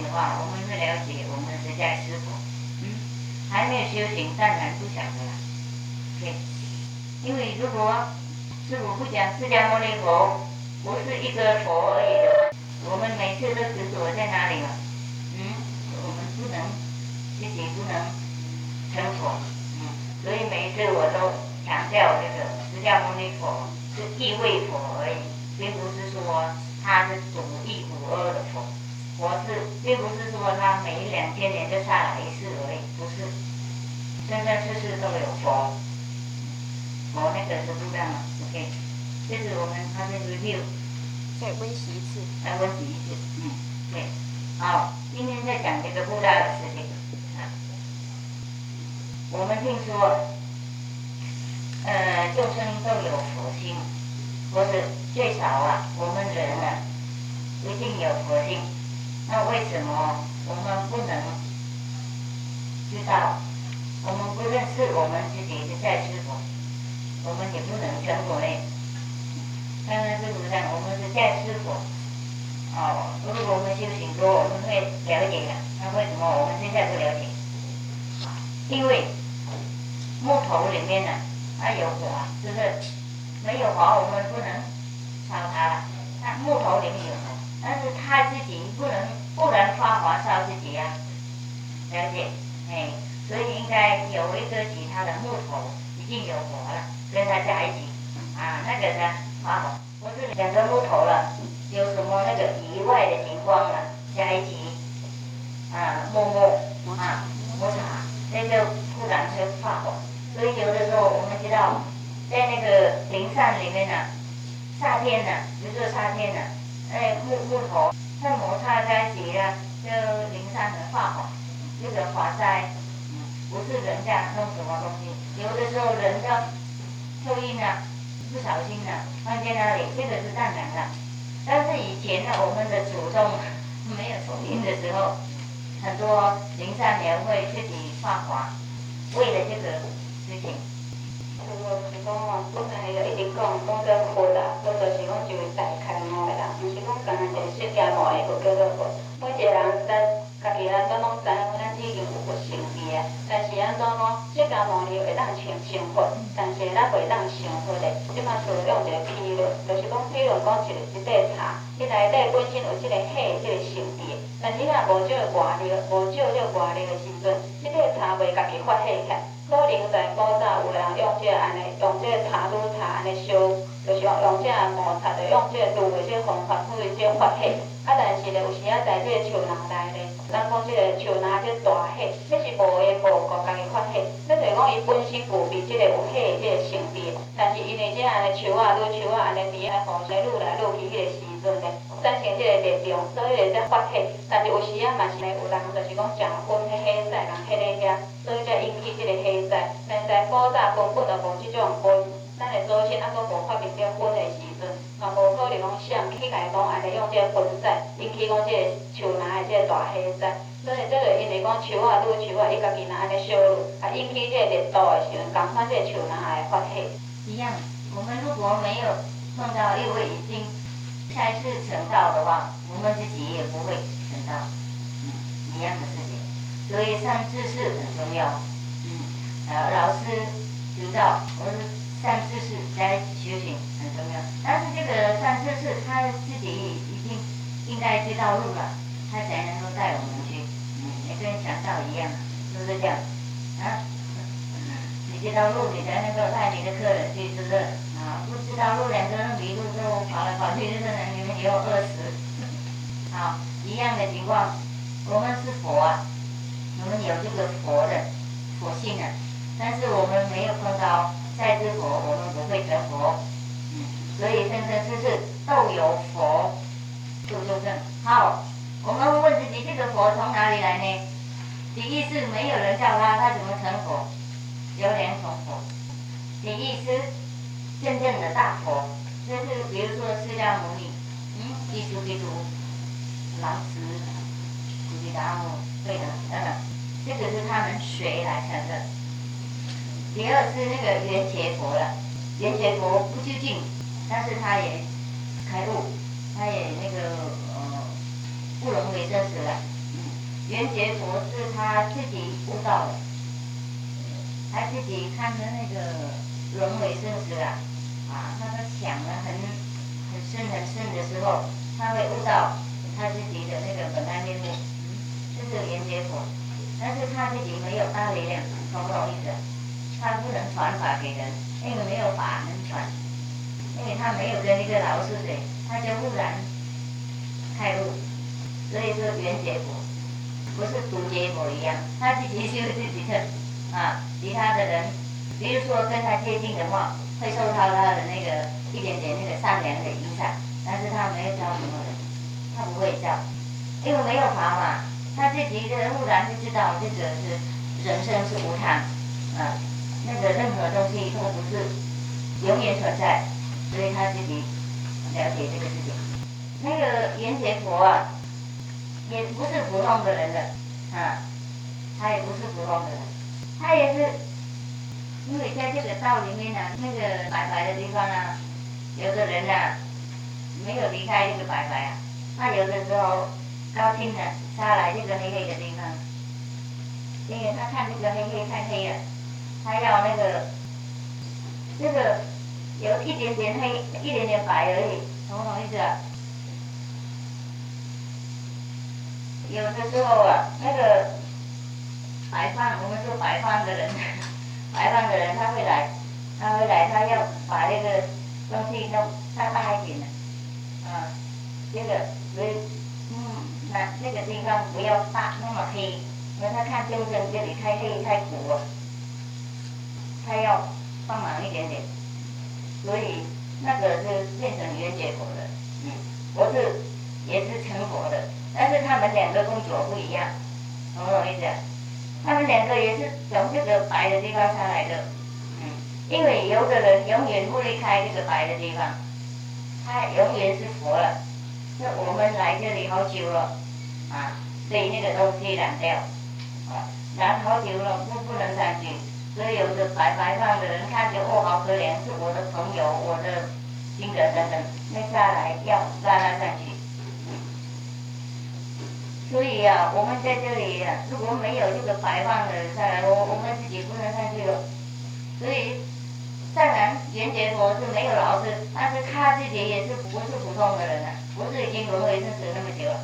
的话，我们会了解我们是在师傅。嗯，还没有修行，当然不晓得了。对，因为如果师傅不讲释迦牟尼佛不是一个佛而已的，我们每次都执着在哪里了？嗯，我们不能自己不能成佛。嗯，所以每一次我都强调这个释迦牟尼佛是一位佛而已，并不是说。他是独一无二的佛，佛是并不是说他每两千年就下来一次而已，不是，生生世世都有佛，佛那个是不一样的，OK，这是我们他的 review，再温习一次，再温习一次，嗯，对，好，今天在讲这个布达的事情，啊，我们听说，呃，众生都有佛心。不是最少啊，我们人呢一定有佛性。那为什么我们不能知道？我们不认识我们自己是在是佛，我们也不能成佛呢？刚刚师傅讲，我们是在是佛。哦，如果我们修行多，我们会了解的。那为什么我们现在不了解？因为木头里面呢，它有火，就是？没有火，我们不能烧它了。那木头里面有火，但是他自己不能不能发火烧自己呀，了解？哎，所以应该有一个其他的木头已经有火了，跟他在一起啊，那个呢发火。不是两个木头了，有什么那个意外的情况了，加一起啊，摸摸啊，摩擦，那就突然就发火。所以有的时候我们知道。在那个灵山里面呢，夏天呢，比如说夏天呢，哎木木头它摩擦在一起了，就灵山的化火，这个火灾，不是人家弄什么东西，有的时候人家抽烟呢，不小心呢放在那里，这个是当然的。但是以前呢，我们的祖宗没有抽烟的时候，很多灵山也会自己发火，为了这个事情。是讲哦，本来就一直讲讲做佛啦，佛就是讲一位大开悟的人，毋是讲单单一个释迦牟尼佛叫做佛。每一个人在家己安怎拢知影，咱已经有佛性味啊。但是安怎讲，释迦牟尼会当成成佛，但是咱袂当成佛的。即摆使用一个譬如，就是讲譬如讲一个一块茶，伊内底本身有即个火，即个性质，但是若无少外力，无少即个外力的时阵，即块茶袂家己发火起。来。可能在古早有人用这安尼，用这茶炉茶安尼烧，就是用用这摩擦，就用这炉的这方法去这发火。啊，但是咧有时啊，在这树林内咧，咱讲这个树林这大火，这是无缘无故家己发火。这就讲伊本身具备这个有火的这个性质，但是因为这安尼树啊，愈树啊安尼伫遐风吹愈来愈去迄个时阵咧，产生这个力量，所以会才发火。但是有时啊，嘛是有人就是讲食薰迄火灾，人迄个遐，所以才引起这个火。灾。现在古早根本就无即种分，咱的祖先还阁无发明这分的时阵，嘛无可能讲想起来讲安尼用这分灾引起讲这个树林的这个大火灾。所以这个因为讲树啊，愈树啊，伊家己若安尼烧，啊引起这个热度的时阵，共款这个树林也会发火。一样，我们如果没有碰到一位已经开始成道的话，我们自己也不会成道，嗯，一样的事情。所以上知识很重要。嗯呃，老师知道，我们上知识在修行很重要。但是这个上知识他自己已经应该知道路了，他才能够带我们去。嗯，也跟强盗一样，是不是这样？啊，你知道路，你才能够带你的客人去，是不是？啊，不知道路，两个人迷路之后跑来跑去，就是你们以后饿死。好，一样的情况，我们是佛啊，我们有这个佛的佛性啊。但是我们没有碰到在世佛，我们不会成佛。所以生生世世都有佛，就就正。好，我们问自己，这个佛从哪里来呢？第一是没有人叫他，他怎么成佛？有两种佛。第一是真正的大佛，就是比如说释迦牟尼，嗯，基督基督，老子、古吉达摩，对的，等等，这个是他们谁来承认？第二是那个圆觉佛了，圆觉佛不究竟，但是他也开悟，他也那个呃不能为真实了。圆觉佛是他自己悟到的，他自己看着那个。轮回生死啊，啊，他在想的很很深很深的时候，他会悟到他自己的那个本来面目，这是圆觉佛。但是他自己没有大力量，懂不懂意思？他不能传法给人，因为没有法能传，因为他没有跟那个老师学，他就忽然开悟。所以说圆结果不是独觉佛一样，他自己修自己的，啊，其他的人。比如说跟他接近的话，会受到他的那个一点点那个善良的影响，但是他没有教什么人，他不会教，因为没有法嘛，他自己一个人忽然就知道这个是人生是无常，啊，那个任何东西都不是永远存在，所以他自己了解这个事情。那个圆觉佛啊，也不是普通的人的，啊，他也不是普通的人，他也是。因为在这个道里面呢，那个白白的地方啊，有的人呐没有离开这个白白啊，他有的时候高兴的下来这个黑黑的地方，因为他看这个黑黑太黑了，他要那个这个有一点点黑，一点点白而已，懂不懂意思？啊有的时候啊，那个白饭，我们说白饭的人。白饭的人他会来，他会来，他要把那个东西弄大大一点的，啊，这个所以，那那个地方不要大那么黑，因为他看众生这里太黑太苦了，他要帮忙一点点，所以那个是变成圆觉佛的，嗯，我是也是成佛的，但是他们两个工作不一样，懂不懂意思？他们两个也是从这个白的地方上来的，嗯，因为有的人永远不离开这个白的地方，他永远是佛了。那我们来这里好久了，啊，被那个东西染掉，啊，染好久了不不能上去，所以有的白白胖的人看着哦好可怜，是我的朋友，我的亲人等等，那下来要拉他上去。所以呀，我们在这里如果没有这个白饭的人下来，我我们自己不能上去了。所以，当然圆觉佛是没有老师，但是他自己也是不是普通的人啊，不是已经轮回生死那么久了。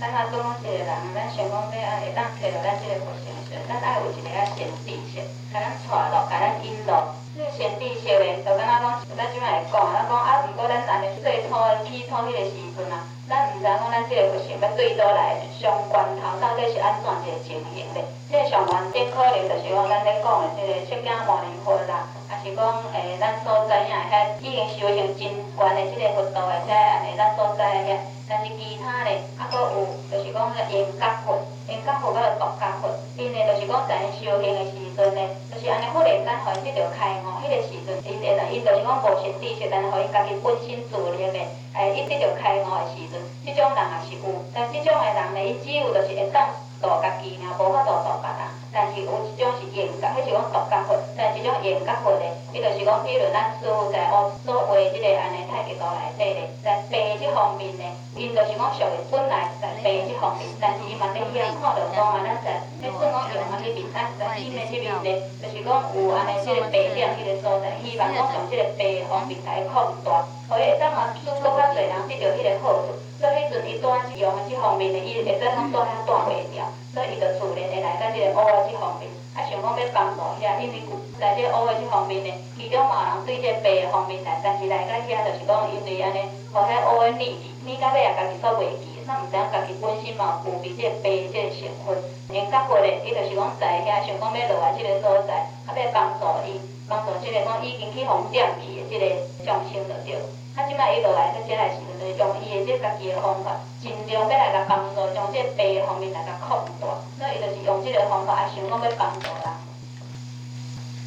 咱阿做一个人，咱想讲要安会当摕到咱即个佛性时，咱爱有一个啊先知识，甲咱带路，甲咱引导。这个先知性嘞，就敢若讲，咱即摆来讲，咱讲啊，毋过咱安尼做土起土迄个时阵啊。咱毋知讲咱即个佛性要对倒来上关头到底是安怎一个情形咧？即个上关顶可能就是讲咱咧讲的即个释迦牟尼佛啦，啊是讲诶咱所知影遐已经修行真悬的即个佛道的遮安尼咱所知遐，但是其他咧，啊，佫有就是讲个因果佛，因果佛佮独家佛，因咧就是讲在修行的时阵咧，就是安尼忽然间互因得着开悟，迄个时阵，因会来，因就是讲无神知识，但互因家己本身自力的，诶，伊得着开悟的时阵。即种人也是有，但即种的人咧，伊只有就是会当度家己尔，无法度度别人。但是有一种是严格，迄是讲独家法。但即种严格法咧，伊就是讲，比如咱师傅在学所画即个安尼太极图内底咧，在白即方面咧，因就是讲属于本来在白即方面，但是伊嘛咧遐看到讲啊，咱在咧算讲用啊迄面，咱在新的即边咧，就是讲有安尼即个白点迄个所在，希望讲从即个白方面来扩大，可以当啊更较侪人得到迄个好处。所以迄阵伊带用即方面的，伊会使通带遐带袂掉，所以伊就自然会来到即个乌的即方面，啊想讲要帮助遐，因为来即个学的即方面呢，其中嘛有人对即个白的方面来，但是来到遐就是讲因为安尼，互遐乌的理理到尾也家己煞袂记，煞毋知影家己本身嘛有具备即个白即个成分，因较过咧，伊就是讲在遐想讲要落来即个所在，啊要帮助伊。帮助即个讲已经去互点去的即个众生就对。啊，即摆伊落来，即个时阵就是用伊的即家己的方法，尽量要来甲帮助，将即白方面来甲扩大。所以伊就是用即个方法，也想讲要帮助人。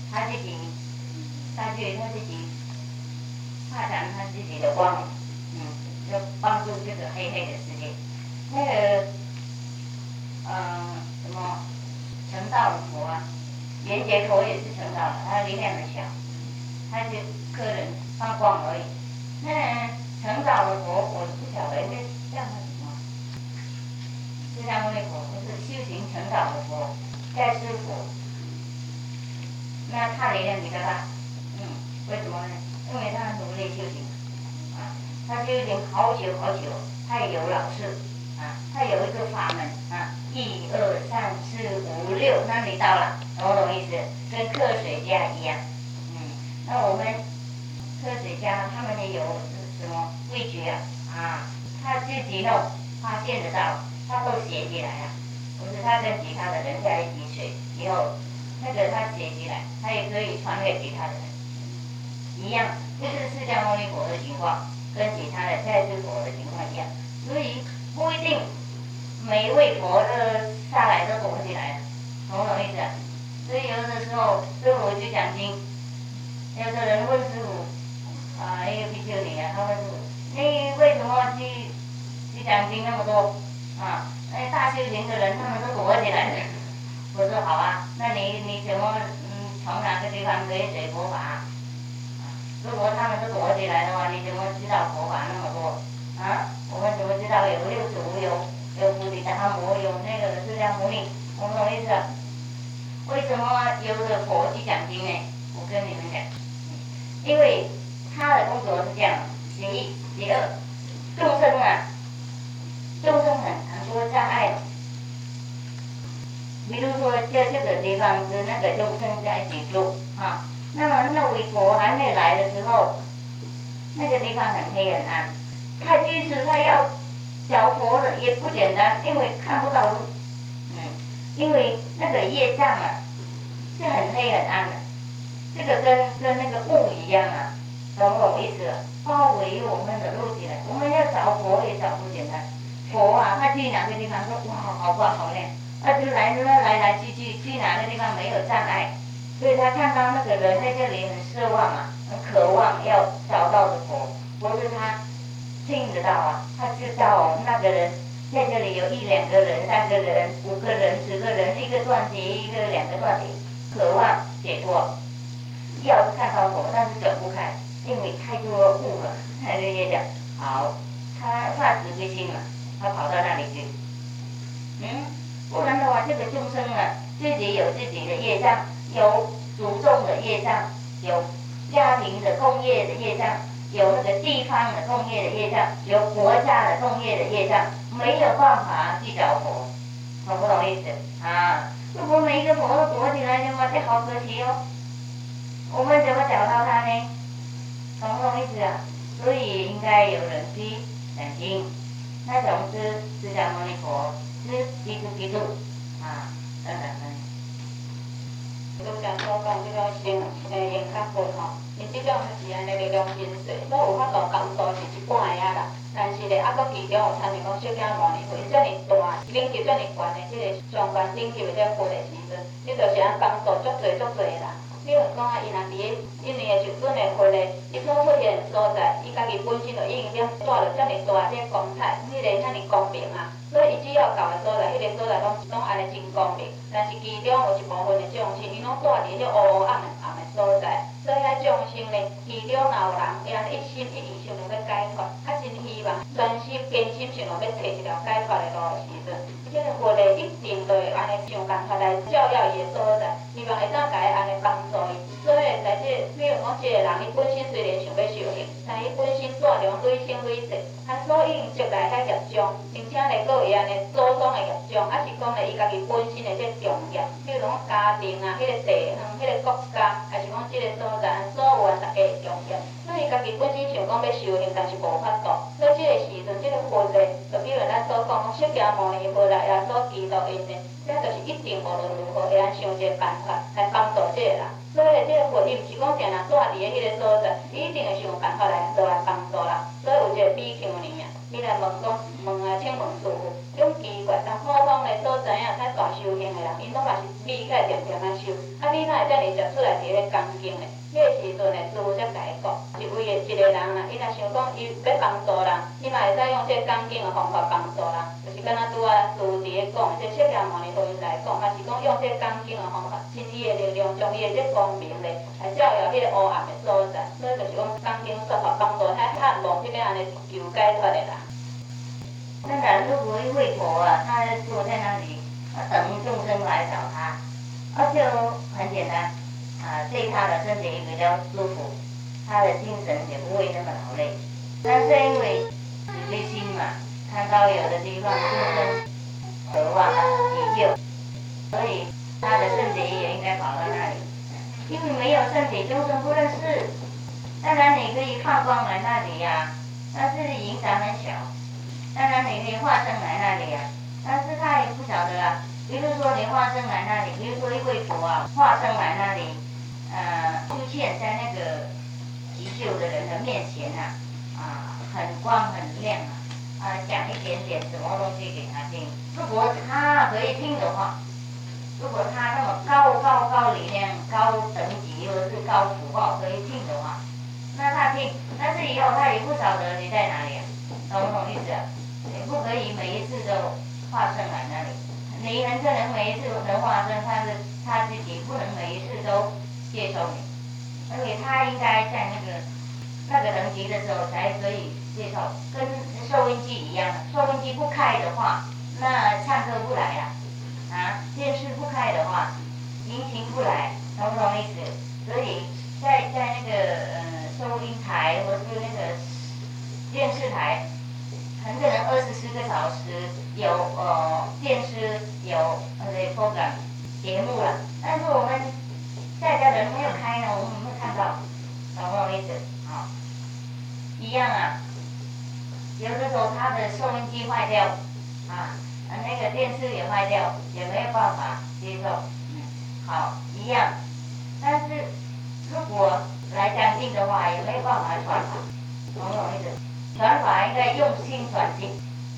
他自己，他觉得他自己发展他自己的光，嗯，就帮助这个黑黑的世界。那个，嗯，什么成道的佛啊，圆觉佛也是成道的，他力量很小，他就个人发光而已。那成道的佛，我不晓得那叫什么。释迦牟尼佛不是修行成道的佛，盖世佛。那他力量比较大，嗯，为什么呢？因为他努力修行，啊，他修行好久好久，他有老师，啊，他有一个法门，啊，一二三四五六，那你到了，懂不懂意思？跟科学家一样，嗯，那我们。科学家他们也有什么味觉啊？啊，他自己弄，发现得到，他都写起来啊。不是他跟其他的人在一起睡以后，那个他写起来，他也可以传给其他人。一样，就是释迦牟尼佛的情况，跟其他的在世佛的情况一样。所以不一定每一位佛的下来都活起来了，懂不懂意思？所以有的时候师傅去讲经，有的人问师傅。啊，一个比丘尼啊，他们，你为什么去去讲经那么多？啊，那大修行的人他们都躲起来。我说好啊，那你你怎么嗯从哪个地方可以学佛法？如果他们都躲起来的话，你怎么知道佛法那么多？啊，我们怎么知道有六祖有有菩提达摩有那个释迦牟尼？我懂意思？为什么有的佛去讲经呢？我跟你们讲，因为。他的工作是这样，第一、第二，众生啊，众生很很多障碍。比如说，在这个地方是那个众生在一起住啊，那么那位佛还没来的时候，那个地方很黑很暗，他即使他要找佛了也不简单，因为看不到路，嗯，因为那个业障啊是很黑很暗的，这个跟跟那个雾一样啊。懂不懂意思？包围我们的路起来，我们要找佛也找不简单。佛啊，他去哪个地方说哇，好棒好亮，他就来来来来去去，去哪个地方没有障碍，所以他看到那个人在这里很失望啊，很渴望要找到的佛，不是他听得到啊，他知道那个人在这里有一两个人、三个人、五个人、十个人，一个断题，一个两个断题，渴望解脱，要是看到佛，但是走不开。因为太多雾了，他就也讲好，他发慈悲心了，他跑到那里去。嗯，不然的话，这个众生啊，自己有自己的业障，有祖宗的业障，有家庭的工业的业障，有那个地方的工业的业障，有国家的工业的业障，没有办法去找佛，懂不懂意思？啊，如果每一个佛都躲起来的话，这好可惜哦。我们怎么找到他呢？懂不懂意思啊？所以应该有人去讲经，那种是释迦牟尼佛，是基督基督啊等等等。都讲说讲这个心诶用较好吼，因这种是安尼力量真细，我有法度工作是一半个啦。但是咧，啊，搁其中有参与讲释迦牟尼佛，伊遮尔大，等级遮尔悬的这个上关等级的这佛的时阵，你就是安帮助足侪足侪啦。比如讲啊，伊若伫个因为个时阵的佛咧，伊所出现所在，伊家己本身就已经了带着遮尔大个光彩，迄个遐尔光明啊。所以伊只要到诶所在，迄个所在拢拢安尼真光明。但是其中有一部分诶众生，伊拢带伫迄乌暗暗诶所在。所以遐众生咧，其中若有人伊安尼一心一意想着要解脱，较真希望专心坚心想着要找一条解脱的路的时阵，即个佛咧一定会安尼想办法来照耀伊的所在，希望会当甲伊安尼帮。所以，所以在这，比如讲，即个人，伊本身虽然想要修行，但伊本身带着累生累世，他所应接来遐业障，并且咧，佫会安尼祖宗的业障，啊是讲咧，伊家己本身的这重业，比如讲家庭啊，迄个地方，迄个国家，还是讲即个所在，所有啊，大家的重业。所以，家己本身想讲要修行，但是无法度。所以，即个时阵，这个佛咧，就比如咱所讲，释迦牟尼佛来也所祈祷因的，这就是一定无论如何会安想一个办法来帮助这个人。所以即个佛伊毋是讲定人住伫个迄个所在，伊一定会想办法来落来帮助人。所以有一个比丘尼啊，伊来问讲，问啊，请问师傅，种奇怪，但普通的所在啊，太大修行的人，因拢嘛是米起来点点啊修，啊，你哪会遮尔食出来伫咧恭敬的？迄个时阵的师傅才甲伊讲，一位的一个人啊，伊若想讲伊要帮助人，伊嘛会使用即个恭敬的方法帮助人，就是敢若拄啊师傅伫咧讲，即释迦牟尼佛因来讲，嘛是讲用即个恭敬的方法，尽伊的力量，将伊的即光明咧来照耀迄个黑暗的所在，所以就是讲恭敬说法帮助遐较梦即个安尼求解脱的人。真的，如果一位佛啊，他坐在那里，等于众生来找他，啊，就很简单。啊，对他的身体也比较舒服，他的精神也不会那么劳累。但是因为慈悲心嘛，看到有的地方众生渴望急救，所以他的身体也应该跑到那里。因为没有身体，众生不认识。当然你可以发光来那里呀，但是影响很小。当然你可以化身来那里呀，但是他也不晓得啊。比如说你化身来那里，比如说一位佛啊，化身来那里。呃，出现在那个急救的人的面前呐，啊，很光很亮啊，啊，讲一点点什么东西给他听。如果他可以听的话，如果他那么高高高力量、高等级或者是高福报可以听的话，那他听。但是以后他也不晓得你在哪里啊，懂不懂意思？你不可以每一次都化身来那里。你很可能每一次能化身，但是他自己不能每一次都。接受你，而且他应该在那个那个等级的时候才可以接受，跟收音机一样的，收音机不开的话，那唱歌不来呀，啊，电视不开的话，音频不来，懂不懂意思？所以在在那个呃收音台或是那个电视台，很可能二十四个小时有呃电视有那 program 节目了，但是我们。在家人没有开呢，我们没有看到，懂不懂意思？好，一样啊。有的时候他的收音机坏掉，啊，那个电视也坏掉，也没有办法接受。嗯，好，一样。但是如果来讲经的话，也没有办法传法，懂不懂意思？传法应该用心传经，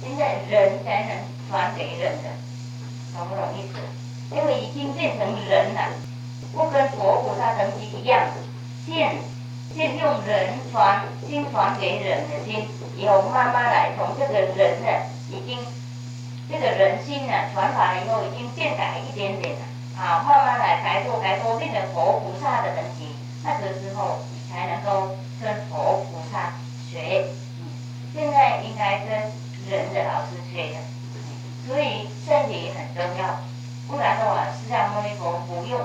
现在人才能传给人的，懂不懂意思？因为已经变成人了。不跟佛菩萨等级一样，现现用人传心传给人的心，以后慢慢来从这个人的，已经这个人心呢传法以后已经变改一点点了，啊，慢慢来改做改做变成佛菩萨的等级，那个时候才能够跟佛菩萨学。现在应该跟人的老师学的，所以身体很重要，不然的话，释迦牟尼佛不用。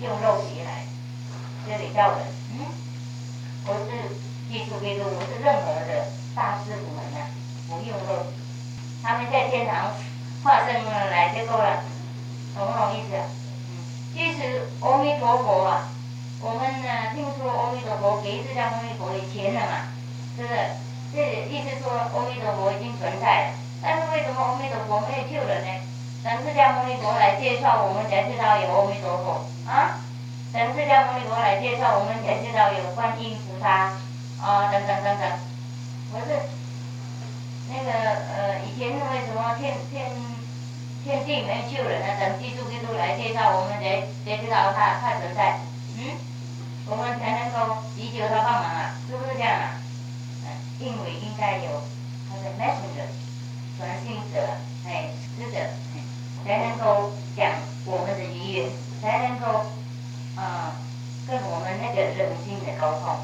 用肉体来，这里叫人，嗯，我是基督基督，我是任何的大师傅们呐，不用肉体，他们在天堂化身来就够了，懂不懂意思？嗯，其实阿弥陀佛啊，我们呢听说阿弥陀佛给释迦牟尼佛以前了嘛，是不是？这意思说阿弥陀佛已经存在，但是为什么阿弥陀佛没有救人呢？等释迦牟尼佛来介绍，我们才知道有阿弥陀佛。啊，等释迦牟尼佛来介绍，我们才知道有观音菩萨，啊，等等等等，不是，那个呃，以前是为什么天天天地没有救人呢？等基督基督来介绍，我们才才知道他他存在，嗯，我们才能够祈求他帮忙啊，是不是这样啊？嗯，因为应该有他的 messenger，传信者，哎，使者，才能够讲我们的语言。才能够，呃，跟我们那个人心的沟通。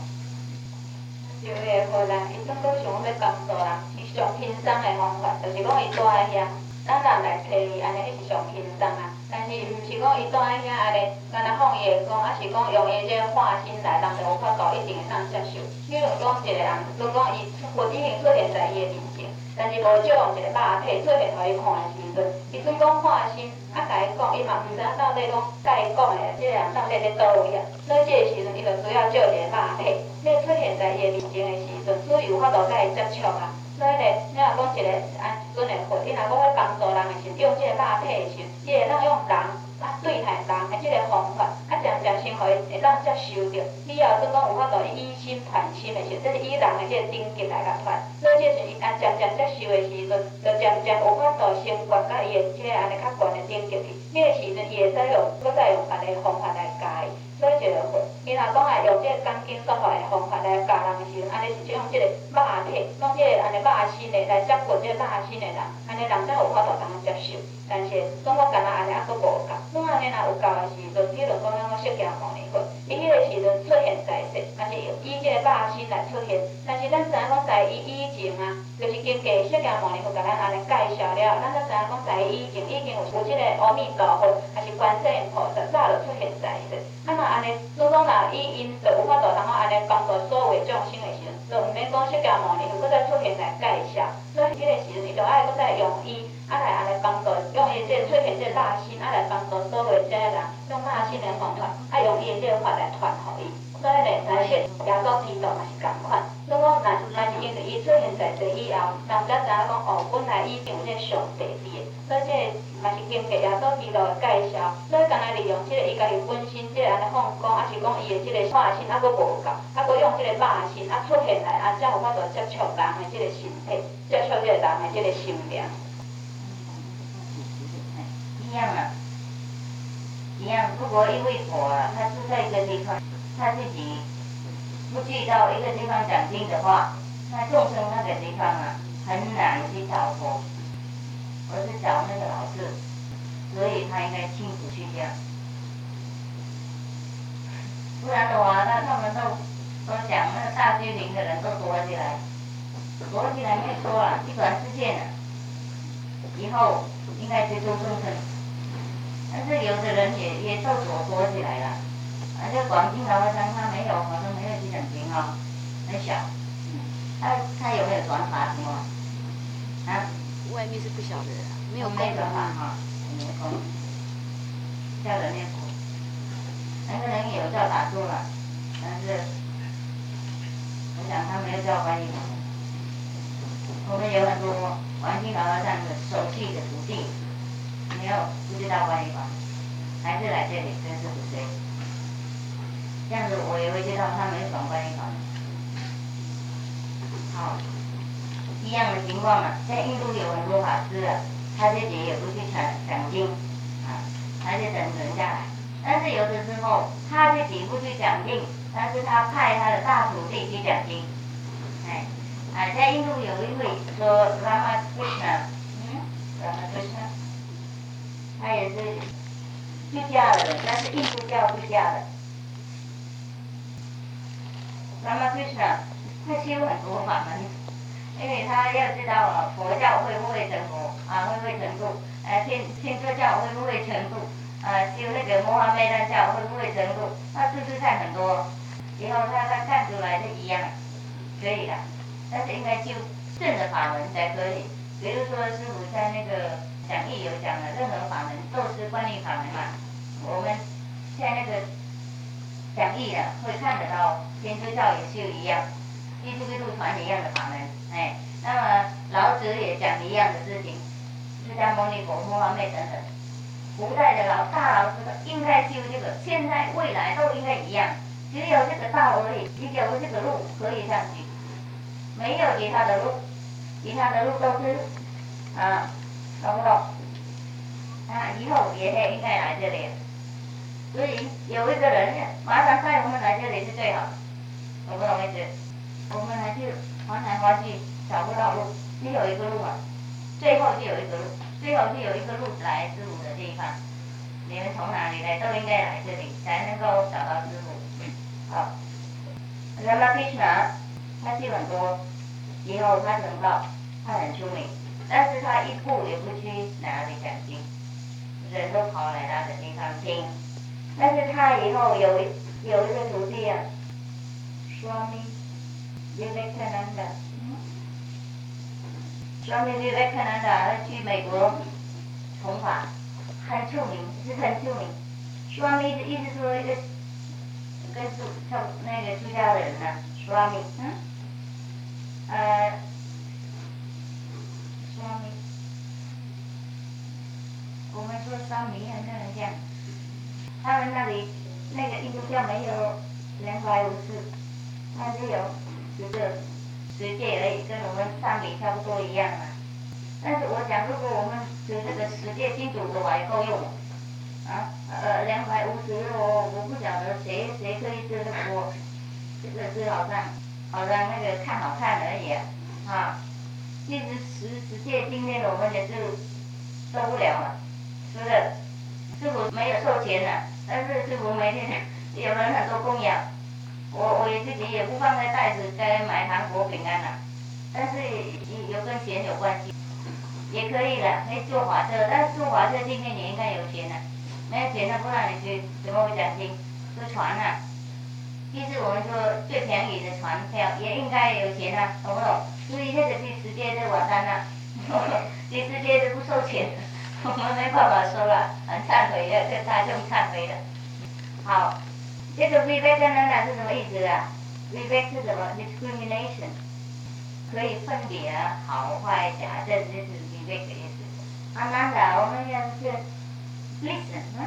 就个好人，伊总阁想要帮助人，伊上轻松的方法，就是讲伊住在遐，咱人来替伊，安尼伊是上轻松啊。但是毋是讲伊住在遐安尼，干那放伊的光，还是讲用伊这化身来，人就有法度一定会当接受。比如讲一个人，如讲伊佛已经出现在伊的面前，但是无借用一个肉体出现互伊看的时阵，伊准讲化身。啊，甲伊讲，伊嘛毋知影到底讲甲伊讲的即个人到底伫倒位啊。所以即个时阵，伊就需要借一个肉体，要出现在伊的面前的时阵，所以有法度甲伊接触啊。所以咧，你若讲一个啊尊的佛，伊若讲要帮助人的时，用即个肉体的时，伊会当用人啊对待人的即个方法，啊，渐渐先互伊会当接受着，以后算讲有法度以心传心的时，这是以人的即个等级来甲传。所以这是伊啊渐渐接受的时阵，就渐渐有法度升悬到伊的即个安尼较悬的等级去。迄个时阵，伊会使用，搁再用安尼方法来教伊。所以就会，伊若讲爱用即个钢筋说法的方法来教人的时阵，安尼是用即个肉体，用即个安尼肉身的来接近即个肉身的人，安尼人才有法度通接受。但是，总我干若安尼还佫无够，总安尼若有够的时阵，比如讲咱讲释迦牟尼佛，伊迄个时阵出现在世，也是以即个肉身来出现。但是咱知影讲在伊以前啊，就是经过释迦牟尼佛甲咱安尼介绍了，咱才知影讲在伊以前已经有有即个阿弥陀佛，还是观世音菩萨早就出现在世。啊，若安尼，如讲若啊！伊因就有法度通啊安尼帮助所有众生的时阵，就毋免讲释迦牟尼又搁再出现来介绍，所以迄个时阵伊就爱搁再用伊啊来安尼帮助，用伊即出现这大心啊来帮助所有即个人，用大心的方法，啊用伊的这个法来传互伊。所以咧，那些耶稣基督嘛是共款，如果若若是因为伊出现在这以后，人才知影讲哦，本来已经有即个上帝伫所以即个。嘛是经过耶稣基督的介绍，所以干那利用即个伊家己本身即个安尼放光，还是讲伊的即个化身还佫无够，还佫用即个肉身啊出现来，啊才有法度接触人的即个身体，接触即个人的即个心灵。一样啊，一样。如果一位佛啊，他住在一个地方，他自己不去到一个地方讲经的话，那众生那个地方啊，很难去找佛。而是找那个老师，所以他应该亲自去讲。不然的话，那他们都都讲那个大居林的人都躲起来，躲起来没说啊，一短时间了，以后应该接受众生。但是有的人也也受躲躲起来了，而且广清老和尚他没有，好像没有去讲经啊，很小，嗯他他有没有转法什么？啊？外面是不晓得，没有功的话哈，没有功，叫人念佛，那个人有叫打住了，但是我想他没有叫观音。我们有很多黄金老和尚的手续的徒弟，没有不知道观音法，还是来这里跟师傅学，这样子我也会接到他没懂观音法。好。一样的情况嘛，在印度有很多法师啊，他自己也不去讲讲经，啊，他就等人家来。但是有的时候他自己不去讲经，但是他派他的大徒弟去讲经。哎，啊，在印度有一位说拉玛奎什，嗯，拉玛奎什，他也是出家的，但是印度教出家的。拉玛奎什，他修很多法门。因为他要知道佛教会不会成佛啊，会不会成度？呃，天天主教会不会成度？呃，修那个摩哈麦丹教会不会成度？他试试看很多，以后他他看出来是一样，可以的。但是应该就正的法门才可以。比如说师傅在那个讲义有讲了，任何法门都是观念法门嘛。我们在那个讲义的，会看得到天主教也是一样，基督教传一样的法门。哎，那么老子也讲一样的事情，释迦牟尼佛、摩诃妹等等，古代的。老大老师应该修这个，现在未来都应该一样，只有这个道而已，只有这个路可以上去，没有其他的。路，其他的。路都是啊，懂不懂？啊，以后也应该来这里，所以有一个人马上带我们来这里是最好的，懂不懂意思？我们来就。滑来滑去找不到路，你有一个路啊，最后就有一个路，最后就有一个路来师傅的地方。你们从哪里来都应该来这里，才能够找到师傅。好，那么开始呢，他基本多，以后他成道，他很聪明，但是他一步也不去哪里讲经，人都跑来他的地方听。但是他以后有一有一个徒弟啊，说明。Vivekananda，说明 Vivekananda 去美国弘法，很出名，是很出名。说明的意思说一个跟出他那个出家的人呢，说明，嗯，呃，说明，我们说说明很多人讲，他们那里那它是有这个十界而已，跟我们上比差不多一样啊。但是我想，如果我们学这个十界清楚的话，也够用。啊，呃，两百五十我我不晓得谁谁可以这个我，这个是好像好像那个看好看而已啊。其实十十界今天我们也是受不了了，是不是？师傅没有收钱了，但是师傅每天有人很多供养，我我自己也不放在袋子在买糖果饼干了，但是有跟钱有关系，也可以的，可以坐火车，但是坐火车今天也应该有钱的。没有钱，他不让你去，怎么会奖金？坐船啊，其实我们说最便宜的船票也应该有钱啊，懂不懂？所以现在去直接的网站呐，去世界都不收钱，我们没办法说了，很忏悔的，跟大众忏悔的。好，这个 v i v e c a n a n a 是什么意思啊？Vivek 是什么？Discrimination，可以分别好坏假正，这是 v i v e c 的意思。a n a n a 我们要是。listen，嗯，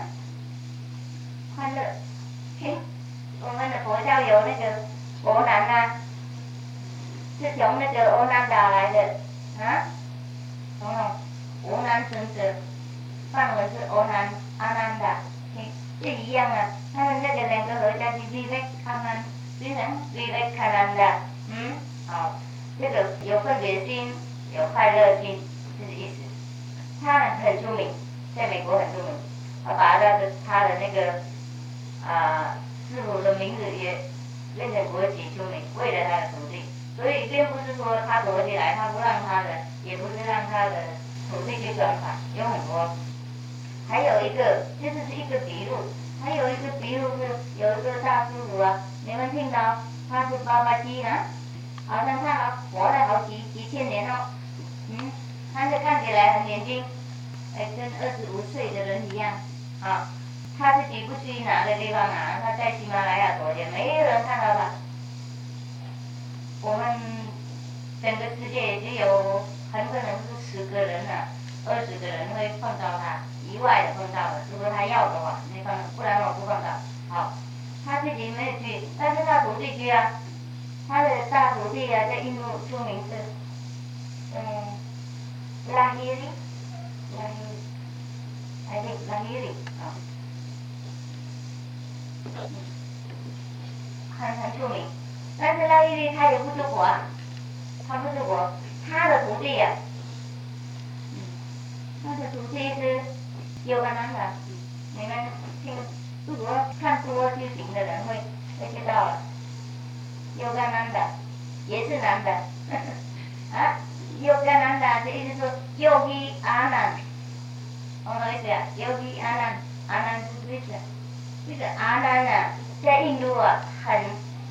快乐，嘿，我们的佛教有那个欧南呐，是从那个欧南达来的，啊，懂不？欧南尊者，范文是欧南阿南达，嘿，这一样啊，他们那个两个合家是 Vivekananda，虽然 Vivekananda，嗯，好，这个有分别心，有快乐心，这个意思，他很出名。在美国很著名，他把他的他的那个啊师傅的名字也变成国籍出名，为了他的徒弟，所以并不是说他躲起来，他不让他的，也不是让他的徒弟去转法，有很多。还有一个，这是一个比喻，还有一个比喻是有一个大师傅啊，你们听到他是八八鸡呢，好像他活了好几几千年哦，嗯，但是看起来很年轻。哎，跟二十五岁的人一样，啊，他自己不去哪个地方啊？他在喜马拉雅躲着，没有人看到他。我们整个世界只有很可能是十个人啊，二十个人会碰到他，意外的碰到了。如果他要的话，没碰，不然我不碰到。好，他自己没有去，但是他徒弟去啊。他的大徒弟啊，在印度出名是，嗯，拉希里。拉伊，还是拉伊里啊，很很出名。但是拉伊里他也不出国，他不出国，他的徒弟呀，嗯，他的徒弟是有个男的，你们听，如果看多修行的人会会知道了，有个男的，也是男的，啊。Yogananda 的意思说，Yogi Anand，我们意思啊，Yogi Anand，Anand 是意思，这个 Anand 啊，在印度啊很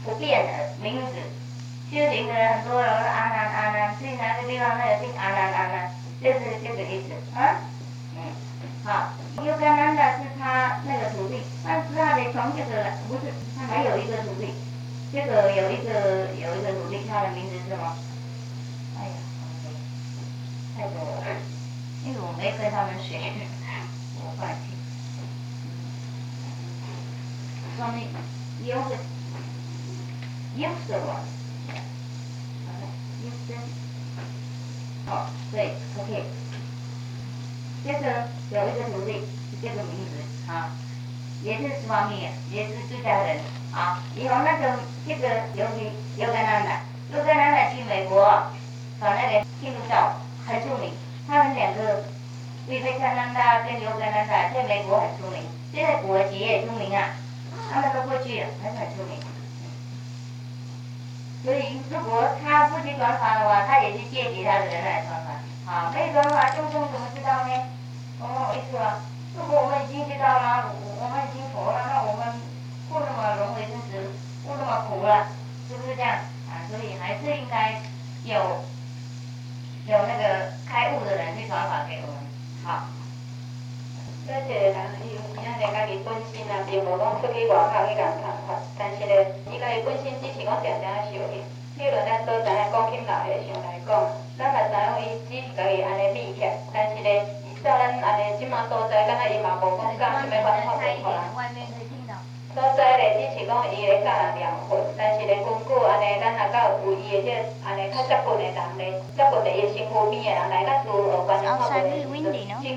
普遍的名字，修行的人很多人说 Anand Anand，去哪个地方那个姓 Anand Anand，就是这个意思。啊，好，Yogananda 是他那个徒弟，但是他的从这个不是，他还有一个徒弟，这个有一个有一个徒弟，他的名字是什么？哎呀。太多了，因为我没跟他们学，我放弃。上面有个有什么？有什？哦，对，OK。这个有一个徒弟是这个名字啊，也是十方面，也是出家人啊。以后那个这个尤其尤干南的，尤干奶奶去美国，搞那个印度教。很出名，他们两个，维维加南达跟尤加南达在美国很出名，现在国籍也出名啊，他们都过去很，很出名。所以如果他不去转法的话，他也是借其他的人来转啊，没转法，众生怎么知道呢？哦，意思啊，如果我们已经知道了，我们已经佛了，那我们不那么轮回生死，不那么苦了，是不是这样？啊，所以还是应该有。有那个开悟的人去传法给我们，好。这个人伊伊安尼家己本身啊，并无讲出去外口去共传法，但是咧，伊家己本身只是讲常常修行。比如咱所知影讲金老和尚来讲，咱嘛知影伊只是家己安尼秘起，但是咧，照咱安尼即马所在，敢若伊嘛无讲讲什么法法不好啦。外面可以听到。所在咧，只是讲伊咧教人念佛，但是咧根据安尼，咱若到有伊的这安尼较接近的人咧，接近伫伊身躯边的人来甲拄学观音泡佛，真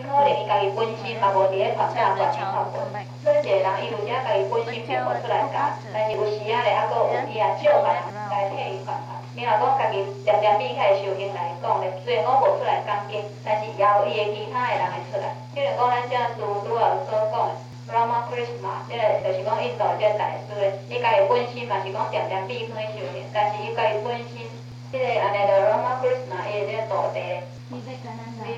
可能伊家己本身嘛无伫咧传教观音泡佛。所以一个人伊有只家己本身变佛出来教，但是有时啊咧，还佫有伊也少人来替伊传。你若讲家己点点米开始修行来讲咧，虽然我无出来讲经，但是也有伊的其他的人会出来。比如讲咱遮师拄啊所讲的。Ramakrishna，即个就是讲印度即个大师诶，伊家己本身嘛是讲常常避开修行，但是伊家己本身，即个安尼个 Ramakrishna 伊个即个徒弟，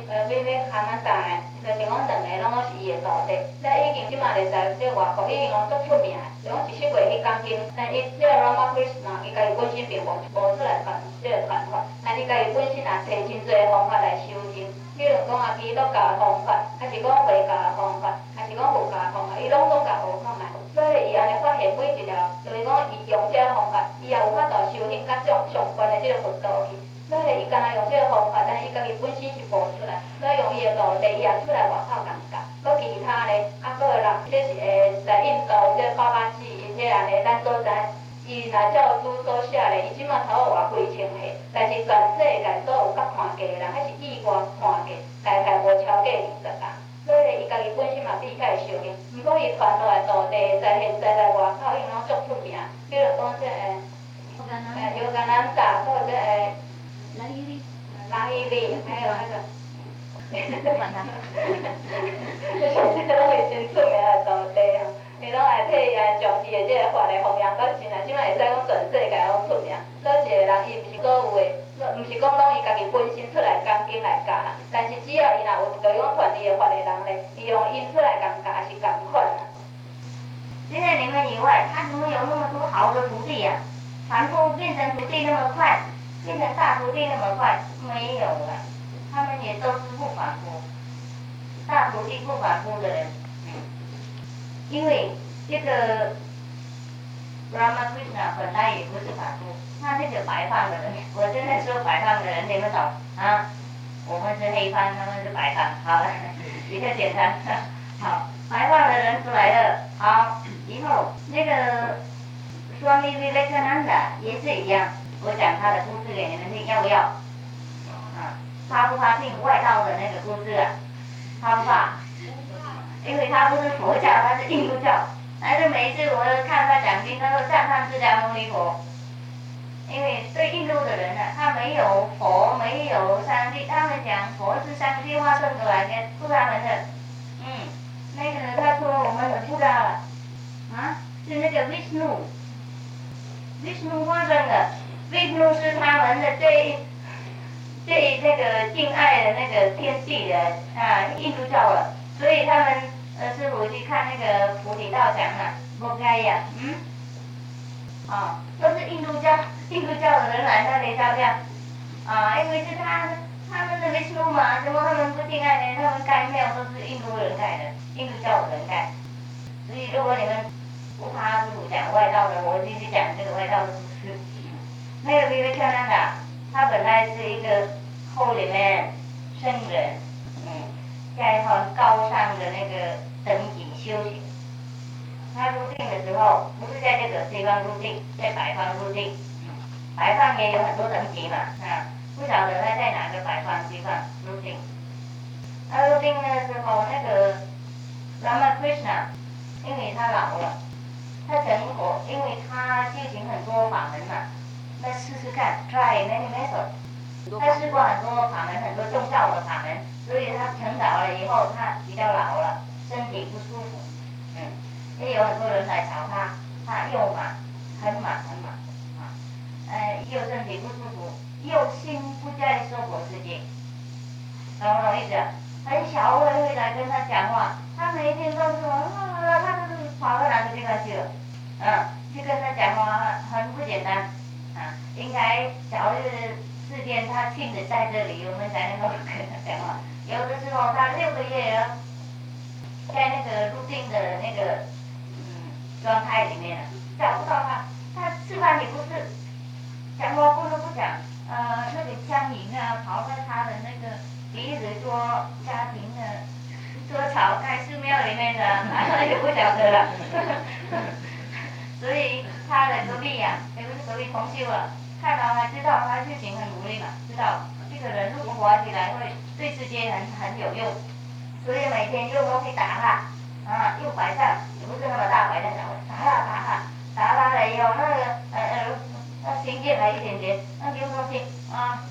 呃，比比卡那达诶，就是讲两个拢是伊诶徒弟。即已经即马会使即外国已经讲足出名，就讲一七月去讲经，但伊即个 Ramakrishna 伊家己本身并无无出来传即个传法，但伊家己本身也摕真侪方法来修行，比如讲啊基督教诶方法，还是讲回教诶方法。是讲佛教方法，伊拢拢甲学看来，所以伊安尼发现每一条，就是讲伊用这个方法，伊也有法度修行甲上上悬的即个佛道去。所以伊干那用这个方法，但是伊家己本身是无出来，所以用伊的道，第二也出来外口感觉。搁其他咧，啊，搁有人，这是诶，在印度即个巴巴西，伊即安尼，咱都在，伊若照书所写咧，伊即满头有偌几千岁，但是全世界所有甲看过的人，还是意外看过，大概无超过二十人。所以伊家己本身嘛比较会修行，毋过伊传落来道地在现在在外口伊拢足出名，比如讲即个，诶，有个南大，或者诶，拉伊利，拉伊利，还有那个，不管他，这些拢是真出名诶道地吼，伊拢会替伊来将伊诶即个法来弘扬到真啊，即摆会使讲全世界拢出名，所以一个人伊毋是所有诶。毋是讲拢伊家己本身出来讲经来教啦，但是只要伊若有着讲传伊的法的人咧，伊用因出来讲教也是共款啦。现在你们以外，他怎么有那么多好的徒弟呀？传播变成徒弟那么快，变成大徒弟那么快，没有了。他们也都是不反复，大徒弟不反复的人，因为这个。Ramakrishna 本来也不是反复，他那个白胖的人，我真的说白胖的人你们懂啊。我们是黑胖，他们是白胖，好了，比较简单。好，白胖的人出来了，好，以后那个 Swami Vivekananda 也是一样，我讲他的故事给你们听，要不要？啊，怕不怕听外道的那个故事啊？怕不怕？因为他不是佛教，他是印度教。但是每一次我看他讲经，他都赞叹释迦牟尼佛，因为对印度的人呢，他没有佛，没有上帝，他们讲佛是上帝化身过来的，不他们的，嗯，那个人他说我们很不知道了，啊，是那个 Vishnu，Vishnu 化身的，Vishnu 是他们的最最那个敬爱的那个天地人啊，印度教了，所以他们。呃，师傅去看那个菩提道讲了，不该呀，嗯，啊，都是印度教，印度教的人来那里照相，啊，因为是他们他们的维修嘛，怎么他们不敬爱呢？他们盖庙都是印度人盖的，印度教的人盖，所以如果你们不怕讲外道的，我继续讲这个外道的故事。那个维维克南达，他本来是一个后里面圣人。嗯在很高尚的那个等级修行，他入定的时候不是在这个西方入定，在白方入定。白方也有很多等级嘛，啊，不晓得他在哪个白方西方入定。他入定的时候，那个 Ramakrishna，因为他老了，他成果，因为他修行很多法门嘛，那试试看，try many methods。他试过很多法门，很多宗教的法门。所以他成长了以后，他比较老了，身体不舒服，嗯，也有很多人来找他，他又忙，很忙很，呃，又身体不舒服，又心不在娑婆世界，懂不懂意思？很小会会来跟他讲话，他每天都说，啊，他都是跑到哪个地方去了，嗯，去跟他讲话很不简单，啊，应该早日四天他亲自在这里，我们才能够跟他讲话。有的时候他六个月啊，在那个入定的那个嗯状态里面找不到他，他吃饭也不是，讲话不能不讲，呃那个苍蝇啊跑在他的那个鼻子做家庭的做草开寺庙里面的，那也不晓得了。所以他的隔壁呀，也不是隔壁同修了，看到他知道他事情很努力嘛，知道这个人如果活起来会对世界很很有用，所以每天用东西打他，啊，用拐杖，也不是那么大拐杖，打他打他，打他了以后，那个先，进来一点点，那用东西啊，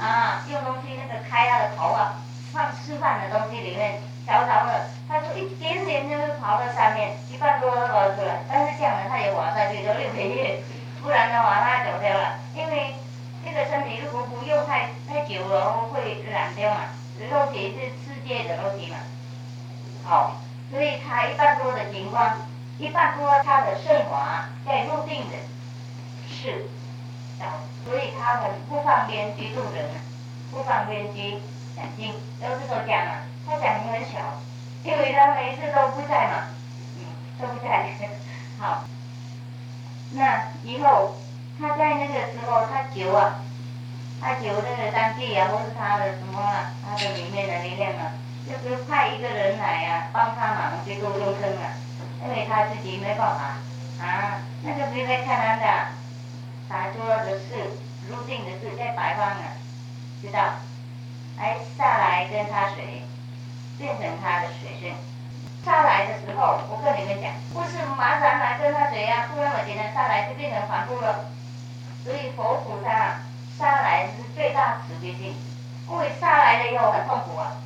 啊，用东西那个开他的头啊，放吃饭的东西里面，悄悄的，他就一点点就是跑到上面，一半多都跑出来，但是这样呢，他也往下去，就六个月，不然的话他走掉了，因为这个身体如果不用太太久了会染掉嘛，肉体是世界的肉体嘛，好，所以他一半多的情况，一半多它的肾华在入定的是，所以他很不方便居住人，不方便接讲经，都是都讲嘛，他讲的很小，因为他每次都不在嘛，都不在，好，那以后他在那个时候他求啊，他求那个当地啊，或是他的什么啊，他的里面的力量啊，就是派一个人来啊，帮他忙去度众生啊，因为他自己没办法啊，那个不在看他的，他做的事，入定的事在白方啊，知道？哎，下来跟他水，变成他的水性。下来的时候，我跟你们讲，不是马上来跟他水呀，不那么简单，下来就变成反复了。所以佛菩萨下来是最大慈悲心，因为下来了以后很痛苦啊。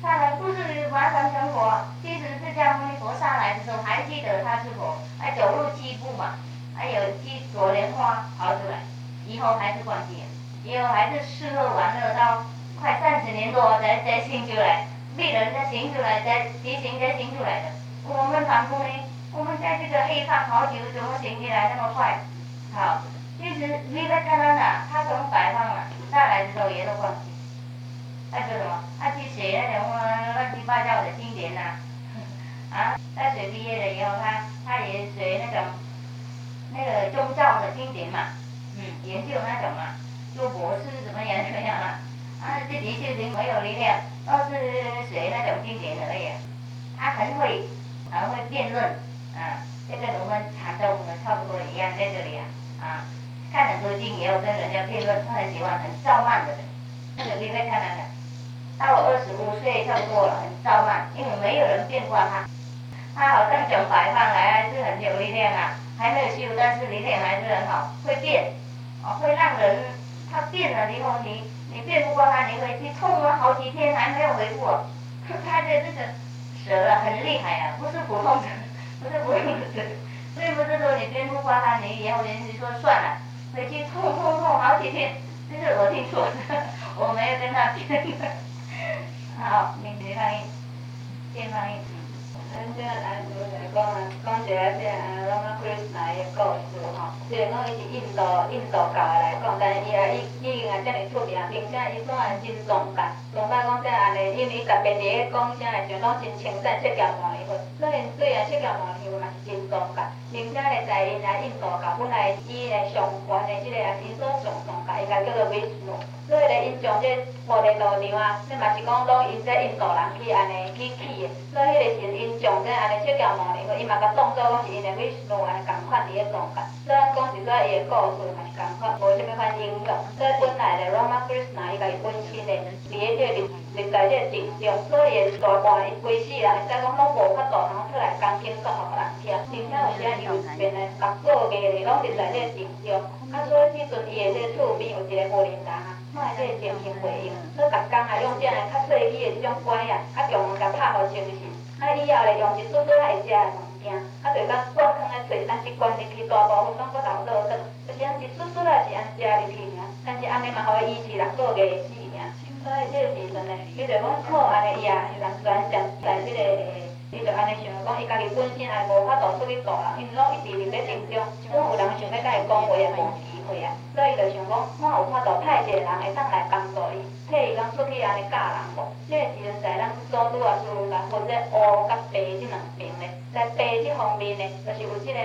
下来不是马上成佛，其实释迦牟尼佛下来的时候还记得他是佛，还走路七步嘛，还有七朵莲花跑出来，以后还是关机，以后还是吃喝玩乐到。快三十年多才才醒出来，病人才醒出来，才提醒才醒出来的。我们凡夫呢，我们在这个黑放好久，怎么醒起来那么快？好，其实你在看到哪，他从摆放了下来的时候也都忘记。他说什么？他去写那种乱七八糟的经典呐，啊，大学毕业了以后，他他也学那种那个宗教的经典嘛，嗯，研究那种嘛，做博士怎么样怎么样啊？啊，这的确是没有力量，都是学那种经典而已。他很会，很会辩论，啊，这个我们禅宗的差不多一样在这里啊，啊，看很多经也有跟人家辩论，他很喜欢很傲慢的人。那个你会看那个，到了二十五岁差不多了，很傲慢，因为没有人变过他。他好像讲白话来还是很有力量啊，还没有修，但是力量还是很好，会变，哦，会让人他变了以后你。你变不过他，你回去痛了好几天还没有回复，他的这个蛇很厉害呀，不是普通的，不是普通的蛇。并不是说你变不过他，你以后人家说算了，回去痛痛痛好几天，这是我听说的，我没有跟他辩。好，你别翻译，先翻译。咱这来就来讲啊，讲一个这啊，拢啊，克里斯那个故事吼。虽然讲伊是印度印度教的来讲，但是伊也，伊已经啊，遮尔出名，并且伊算真壮大。壮大讲这安尼，因为伊特别伫咧讲啥个，像拢真称赞释迦牟尼佛。所以虽然释迦牟尼佛嘛是真壮大，并且咧在因啊印度教本来伊咧上悬的即个啊，因所上上界，伊家叫做维斯所以咧因将这菩提道场啊，这嘛是讲拢因这印度人去安尼去起的。所以迄个时因。像这安尼释迦牟尼佛，伊嘛甲当作讲是因的维斯安尼共款伫咧讲甲。虽然讲是说伊的故事嘛是共款，无啥物款影响。所以本来的 Rama Krishna 伊家己本身的伫咧这个历历在这个中，所以大半伊规世人，会使讲拢无法度通出来讲经讲互别人听。并且有时啊伊有变来六个月哩，拢伫在这个中，啊所以即阵伊的这个厝边有一个无人人啊，看这个情形回应，所以逐工啊用这样较细腻的这种拐啊，啊强甲拍互清醒。啊，以后咧用一撮撮来会食的物件，啊，就讲我放咧揣，但是关入去大部分拢搁留落去，就是安一撮撮来是安食入去尔，但是安尼嘛，互伊维持六个月。所以这个时阵咧，伊就讲好安尼伊也是人全想在即个，伊就安尼想讲，伊家己本身也无法度出去做人，因为拢一直伫咧定中，总有人想要甲伊讲话也无机会啊。所以就想讲，我有法度派一个人会当来帮助伊，替伊讲出去安尼教人无？这个时阵在咱所拄啊，输入啦，或者乌甲白即两边咧，在白即方面咧，就是有即个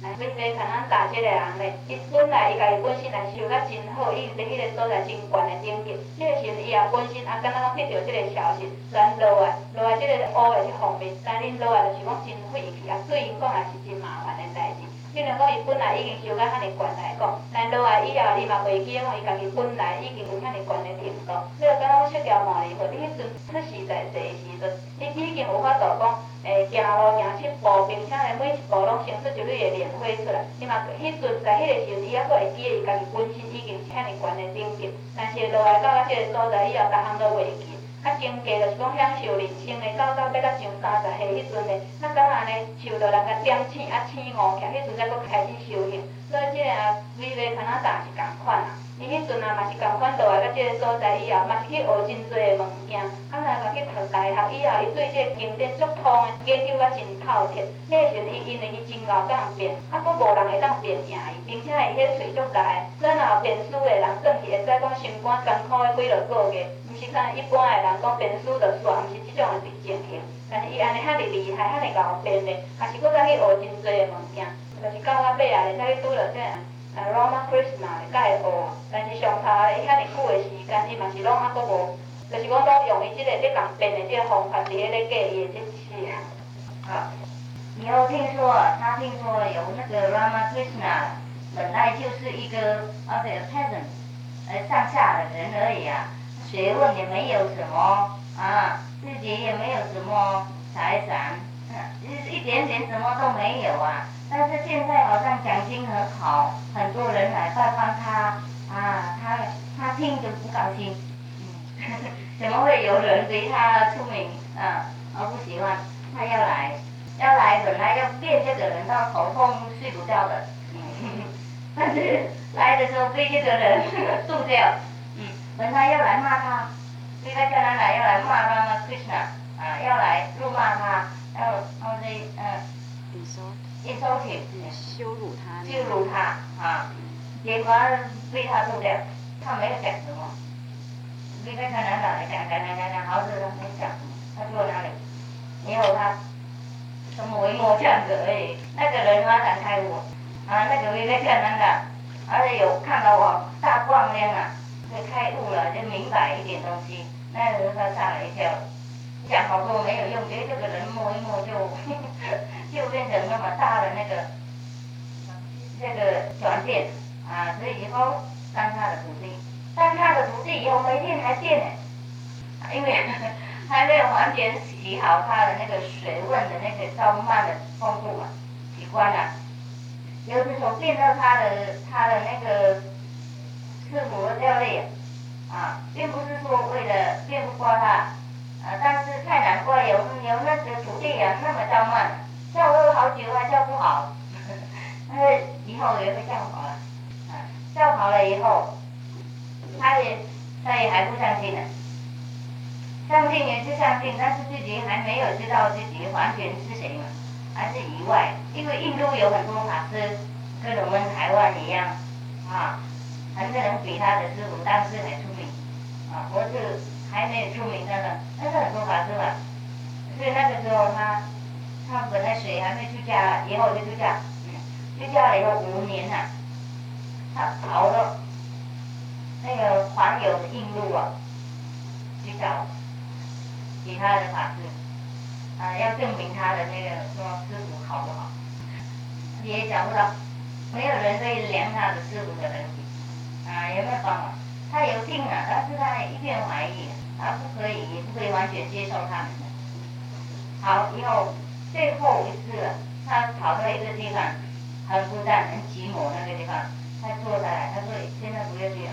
来，你别看咱大即个人咧，伊本来伊家己本身也修甲真好，伊伫迄个所在真悬的等级。迄个时阵伊也本身也敢若讲得到即个消息，咱落来落来即个乌的即方面，但恁落来就是讲真费气，啊，对因讲也是真麻烦的代志。比如讲伊本来已经修甲遐尼悬来讲，但落来以后，伊嘛袂记讲伊家己本来已经有遐尼悬的程度。你若敢若讲出条毛哩，或你迄阵出实在坐时阵，你已经有法度讲。诶，行路行七步，并且咧每一步拢生出一蕊的莲花出来。你嘛，迄阵在迄个时阵，伊还佫会记诶伊家己本身已经是遐尼悬的等级。但是落来到啊即个所在以后，逐项都袂记。较增加就是讲享受人生的，到到要到上三十岁迄阵的，那敢若安尼，受着人甲点醒啊，醒悟起，迄阵才佫开始修行。所以即个啊，微微看哪打是共款啊。伊迄阵啊，嘛是共款倒来到即个所在以后，嘛是去学真侪的物件。啊，来嘛去读大学以后，伊对即个经典足通的，研究啊真透彻。迄个时阵，伊因为伊真够敢变，啊，佫无人会当变赢伊，并且伊迄喙足大。咱若变书的人，转去会使讲心肝艰苦的几落个月，毋是像一般的人讲变书就煞，毋是即种的情形。但是伊安尼遐尼厉害，遐尼够变的，也是佫再去学真侪的物件，就是到到尾啊，会使去拄着即个。啊，Rama Krishna 会甲伊学，但是上头伊遐尼久的时间，伊嘛是拢还佫无，就是讲拢用伊即个咧共变的即个方法伫咧咧教伊的即次啊。好，以后听说他听说有那个 Rama Krishna，本来就是一个啊个 peasant，呃上下的人而已啊，学问也没有什么啊，自己也没有什么财产，一一点点什么都没有啊。但是现在好像奖金很好，很多人来拜访他，啊，他他听着不高兴，嗯，怎么会有人对他出名啊？而不喜欢，他要来，要来本来要变这个人到头痛睡不着的，嗯，但是来的时候被这个人 渡掉，嗯，本来要来骂他，这个叫他来要来骂他嘛，Krishna，啊，要来辱骂他，要要这嗯，你说。一收起，羞辱他，羞辱他啊！结果被他做掉，他没有讲什么。你看他男的讲讲讲讲讲，好似他没讲，他坐那里，以后他什么为末这样子而已。那个人发展开悟啊，那个微微看那个，而且有看到我大光亮啊，就开悟了，就明白一点东西。那个人他吓了一跳，讲好多没有用，觉得这个人摸一摸就。就变成那么大的那个那个转变啊，所以以后当他的徒弟，当他的徒弟以后每天还见呢，因为还没有完全洗好他的那个水问的那个烧慢的风度嘛，习惯了。有时候变到他的他的那个师傅教练啊，并不是说为了变不过他啊，但是太难过，有有那个徒弟啊那么。教了好久还教不好，但是以后也会教好了。啊，教好了以后，他也他也还不相信呢。相信也是相信，但是自己还没有知道自己完全是谁嘛，还是以外。因为印度有很多法师，跟我们台湾一样，啊，很多人比他的师傅当时还出名，啊，我是还没有出名的呢，但是很多法师嘛，所以那个时候他。他本来水还没出家，以后就出家，出家了以后五年呐，他跑了那个环游印度啊，去找其他的法师，啊，要证明他的那个说师傅好不好，也找不到，没有人可以量他的师傅的能力，啊，有没有办法？他有病啊，但是他一片怀疑，他不可以，也不可以完全接受他们的。好，以后。最后一次，他跑到一个地方，很孤单、很寂寞那个地方，他坐下来，他说：“现在不要去了，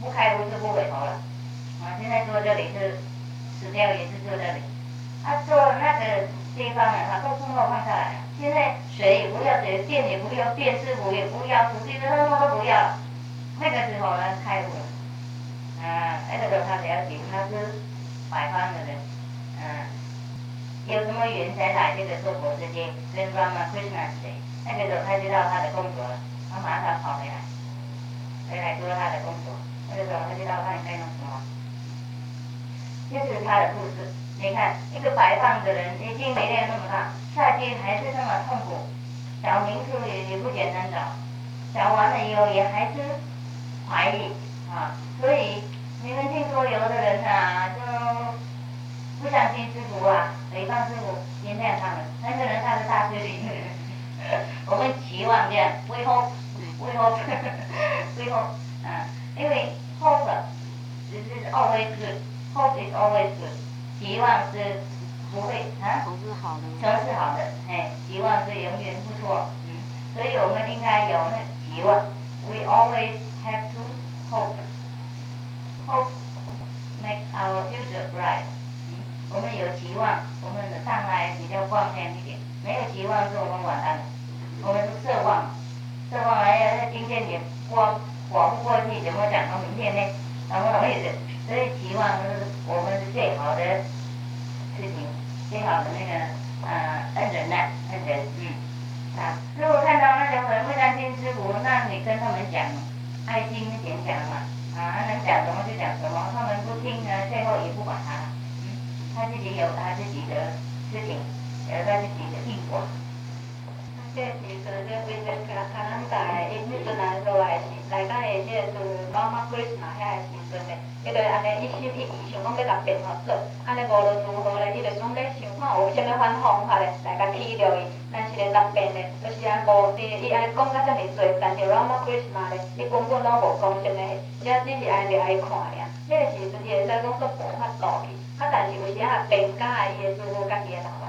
不开悟是不回头了。啊，现在坐这里是死掉也是坐这里。他坐那个地方呢，他都通通放下来了。现在水也不要，水电也不要，电师傅也不要，土地都通通都不要。那个时候呢，开悟了。啊，那个时候他了解，他是百方的人，嗯。”有什么缘才来这个娑婆世界？跟 Rama Krishna 是谁？那个时候他知道他的工作了，他马上跑回来，回来做他的工作。那个时候他知道他应该弄什么，这是他的故事。你看，一个白胖的人，已经没练那么大，夏天还是那么痛苦，找民宿也也不简单找，找完了以后也还是怀疑啊，所以你们听说有的人啊，就不相信师傅啊，诽谤师傅，原谅他们，那个人他是大师兄，我们期望这样，we hope，we hope，we hope，啊，因为 hope 只是 always good，hope is always good，期望是。不会啊，从事好的，从事好的，哎，希望是永远不错，嗯，所以我们应该有那期望。We always have to hope. Hope make our future bright. 我们有期望，我们的将来比较光亮一点。没有期望，是我们晚安。我们是奢望，奢望哎呀，今天也过过不过去，怎么讲到明天呢？懂不懂意思？所以期望是我们是最好的事情。最好的那个呃恩人呐，恩人，嗯，啊，如果看到那种很不相信师傅，那你跟他们讲，爱心一点讲嘛，啊，能讲什么就讲什么，他们不听呢，最后也不管他，了，他自己有他自己的事情，有他自己的因果。这时阵，这规个卡卡兰达，伊迄阵来落来是来到的即个是妈妈 Christmas 遐个时阵嘞，伊就安尼一心一意想讲要甲变好做，安尼无论如何咧，伊就讲咧想看有啥物款方法咧来甲起着伊，但是咧当变咧，就是安无是伊安尼讲甲遮尔多，但是 Mama Christmas 咧，伊根本拢无讲啥物，只只是安尼爱看尔，迄个时阵伊会使讲说无法度去，啊，但是有时啊变假伊会做好家己诶老板。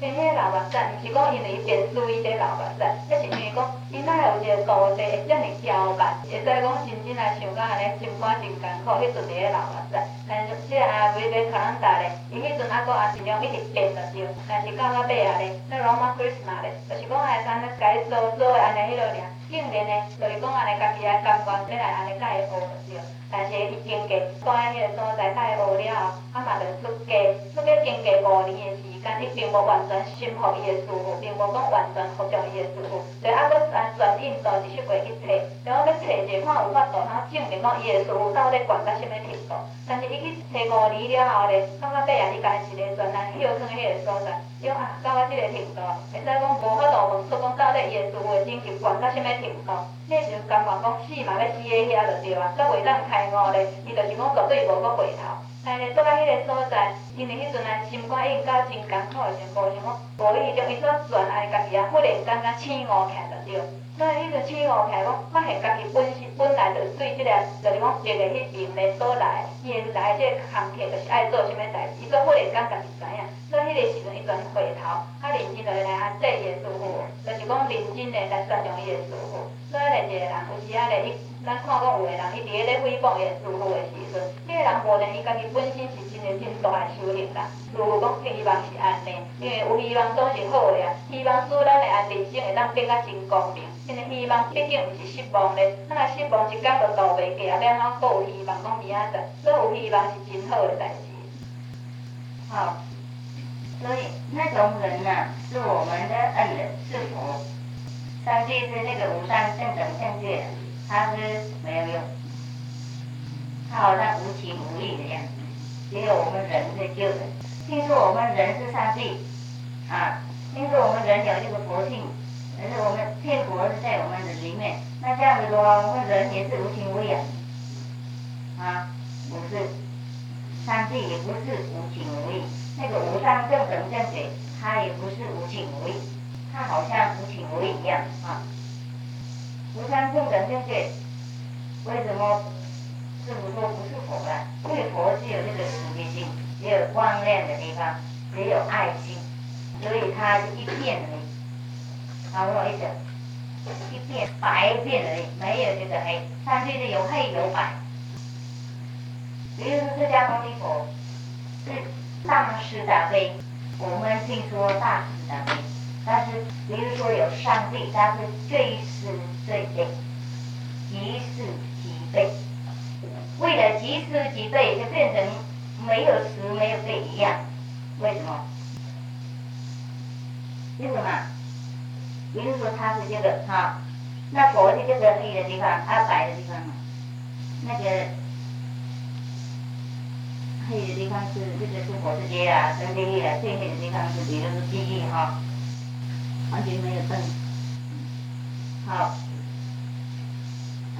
因为迄个老目屎，毋是讲因为伊变输伊这老目屎，迄是因为讲伊哪有一个度地会遮尔刁蛮，会使讲真正来想讲安尼心肝真艰苦，迄阵个老目屎。但是即个阿妹咧卡啷达咧，伊迄阵还佫也尽量一直变着对，但是到尾尾啊咧，那罗马 Christmas 咧，就是讲下山咧，该做做安尼迄落尔，竟然咧，就是讲安尼家己来甘愿要来安尼甲伊学着对。但是伊经过住喺迄个所在，甲伊学了后，啊嘛着出家，出家经过五年诶时间，伊并无完全信服伊的师傅，并无讲完全服从伊的师傅，就啊，佫按转印度一出过去找，然后要找者看有法度通证明讲伊的师傅到底悬到什物程度。但是伊去找五年了后咧，到尾啊，伊家己一个专案休囥迄个所在，因啊，到我即个程度，会使讲无法度问出讲到底伊的师傅的等级悬到什物程度。迄时阵甘愿讲死嘛，要死喺遐就对啊，搁袂当开。五咧，伊就是讲绝对无搁回头。但是倒到迄个所在，因为迄阵啊心肝已经到真艰苦的情况，想讲无伊种伊煞转安尼家己啊，忽然间甲醒悟起来着对。所以迄个醒悟起来，讲发现家己本身本来就对即个，就是讲一个迄边咧所来，伊来即个行客就是爱做啥物代志，伊煞忽然间家己知影。所以迄个时阵伊转回头，较认真着来安祭伊个师傅，就是讲认真诶来尊重伊个师傅。所以咧一个人有时啊咧伊。咱看讲有个人，伊伫咧咧诽谤伊个师傅的时阵，迄个人无定伊家己本身是真诶真大诶修行人。如果讲希望是安尼，因为有希望总是好诶啊，希望使咱诶安人生会当变甲真光明。真希望毕竟毋是失望咧，咱若失望一工就度袂过啊，变怎阁有希望讲明仔载，所有希望是真好诶代志。好，所以那种人呐，是我们的。恩人，是佛。上帝是那个无上正等正觉。他是没有用，他好像无情无义的。样子，只有我们人在救人。听说我们人是上帝，啊，听说我们人有这个佛性，可是我们天国是在我们的里面。那这样子的话，我们人也是无情无义啊，不是，上帝也不是无情无义，那个无上正等正觉，他也不是无情无义，他好像无情无义一样啊。无上正等正觉，为什么师傅说不是佛啊？因为佛是有这个慈悲心，也有光亮的地方，也有爱心，所以它一片的已。好，我意思，一片白片而已，没有这个黑。上帝是有黑有白。比如说释迦牟尼佛是大慈大悲，我们听说大慈大悲。但是，比如说有上帝，他是最是最悲，即是即悲。为了即是即悲，就变成没有慈没有悲一样。为什么？为什么？比如说他是这个哈，那佛是这个黑的地方，啊白的地方嘛那个黑的地方是这个是火世界啊，跟地狱啊，最黑的地方是比如是地狱哈。完全没有灯，好，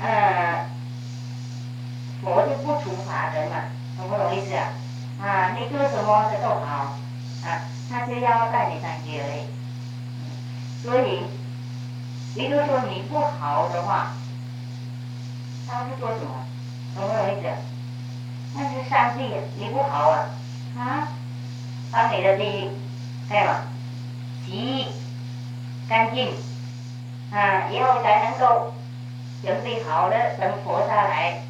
呃，佛就不处罚人嘛，懂不懂意思啊？啊，你做什么都好，啊，他就要带你上去而已。所以，比如说你不好的话，他是做什么？懂不懂意思？那是上帝，你不好啊，啊，把你的地，对吧？洗干净，啊，以后才能够准备好了，等佛下来，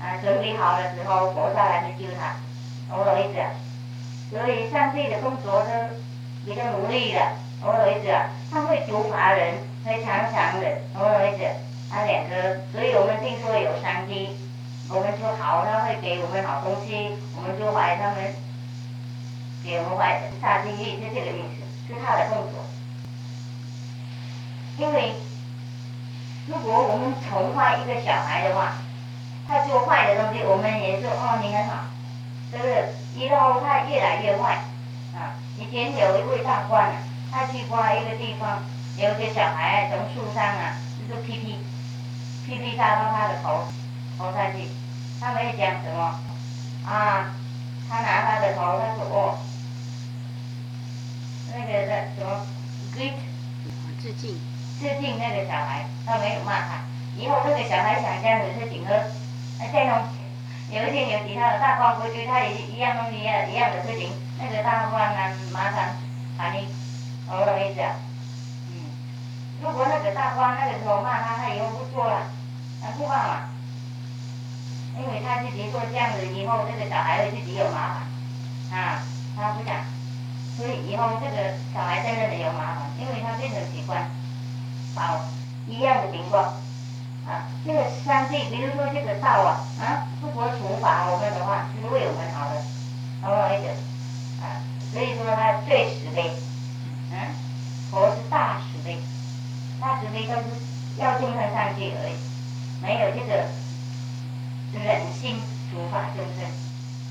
啊，准备好的时候，佛下来去救他。懂不懂意思？所以上帝的工作是比较努力的，懂不懂意思？他会处罚人，会常常的，懂不懂意思？他两个，所以我们听说有上帝，我们说好，他会给我们好东西，我们说坏，他们给我们坏的，下地狱是这个意思，是他的动作。因为如果我们宠坏一个小孩的话，他做坏的东西，我们也说哦，你很好。是不是？以后他越来越坏，啊！以前有一位大官，他去过一个地方，有个小孩从树上啊，就是屁屁，屁屁扎到他的头，头上去，他没有讲什么，啊，他拿他的头，他说哦，那个的什么，great，致敬，致敬那个小孩，他没有骂他。以后那个小孩想这样子事情呢，再弄。有一天有其他的大官过去，他也一样弄一样一样的事情，那个大官啊马上把你，懂不懂意思？嗯，如果那个大官那个时候骂他，他以后不做了，他不骂了，因为他自己做这样子，以后这个小孩会自己有麻烦，啊，他不想，所以以后这个小孩在这里有麻烦，因为他变成习惯，好，一样的情况。啊，这个上帝，比如说这个道啊，啊，如果处罚我们的话，是为我们好的，懂不懂意思？啊，所以说他最慈悲，嗯，佛是大慈悲，大慈悲都是要众生上去而已，没有这个忍心处罚众生，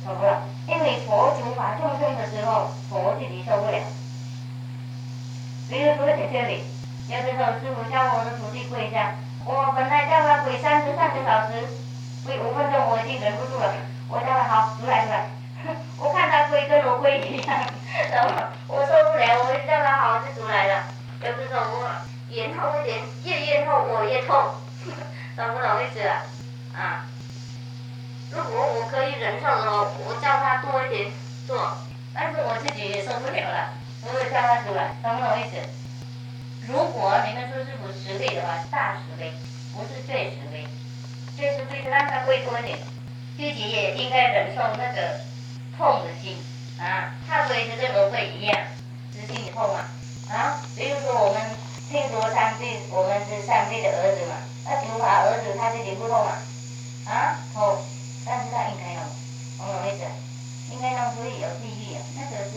懂不懂？因为佛处罚众生的时候，佛自己受不了。比如说在这里，有的时候师傅叫我的徒弟跪下。我本来叫他跪三十三个小时，跪五分钟我已经忍不住了。我叫他好，出来出来。我看他跪跟我跪一样，然后我受不了，我叫他好好去出来了。有的时候我延后一点，越延 后我越痛，懂不懂意思啊？啊，如果我可以忍受的话，我叫他多一点做，但是我自己也受不了了，所以叫他出来，懂不懂意思？如果你们说是不实力的话，大实力不是最实力，最实力是让他跪多一点，自己也应该忍受那个痛的心啊。他跪是跟我跪一样，是心里痛啊啊。比如说我们听说上帝，我们是上帝的儿子嘛，那处罚儿子他自己不痛嘛啊痛，但是他应该弄，懂不懂意思？应该要，所以有地狱啊，那个是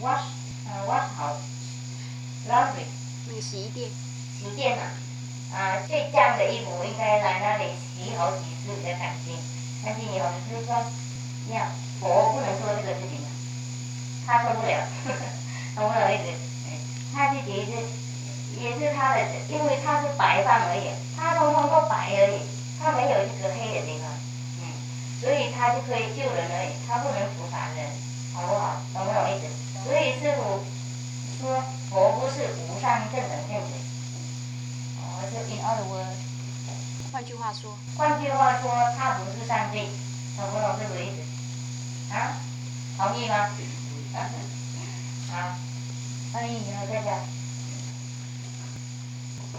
wash 啊 wash 好 laundry。洗衣店，洗衣店嘛，啊，最脏的衣服应该来那里洗好几次才干净。干净以后就是说，你看，我不能做这个事情，他受不了，懂不懂意思？他自己是也是他的，因为他是白饭而已，他通通都白而已，他没有一个黑的地方，嗯，所以他就可以救人而已，他不能处罚人，好不好？懂不懂意思？所以师傅说。佛不是无上正等正觉，哦，就 in other words，换句话说，换句话说，他不是上帝，懂不懂这个意思？啊，同意吗？好，欢迎以后再讲。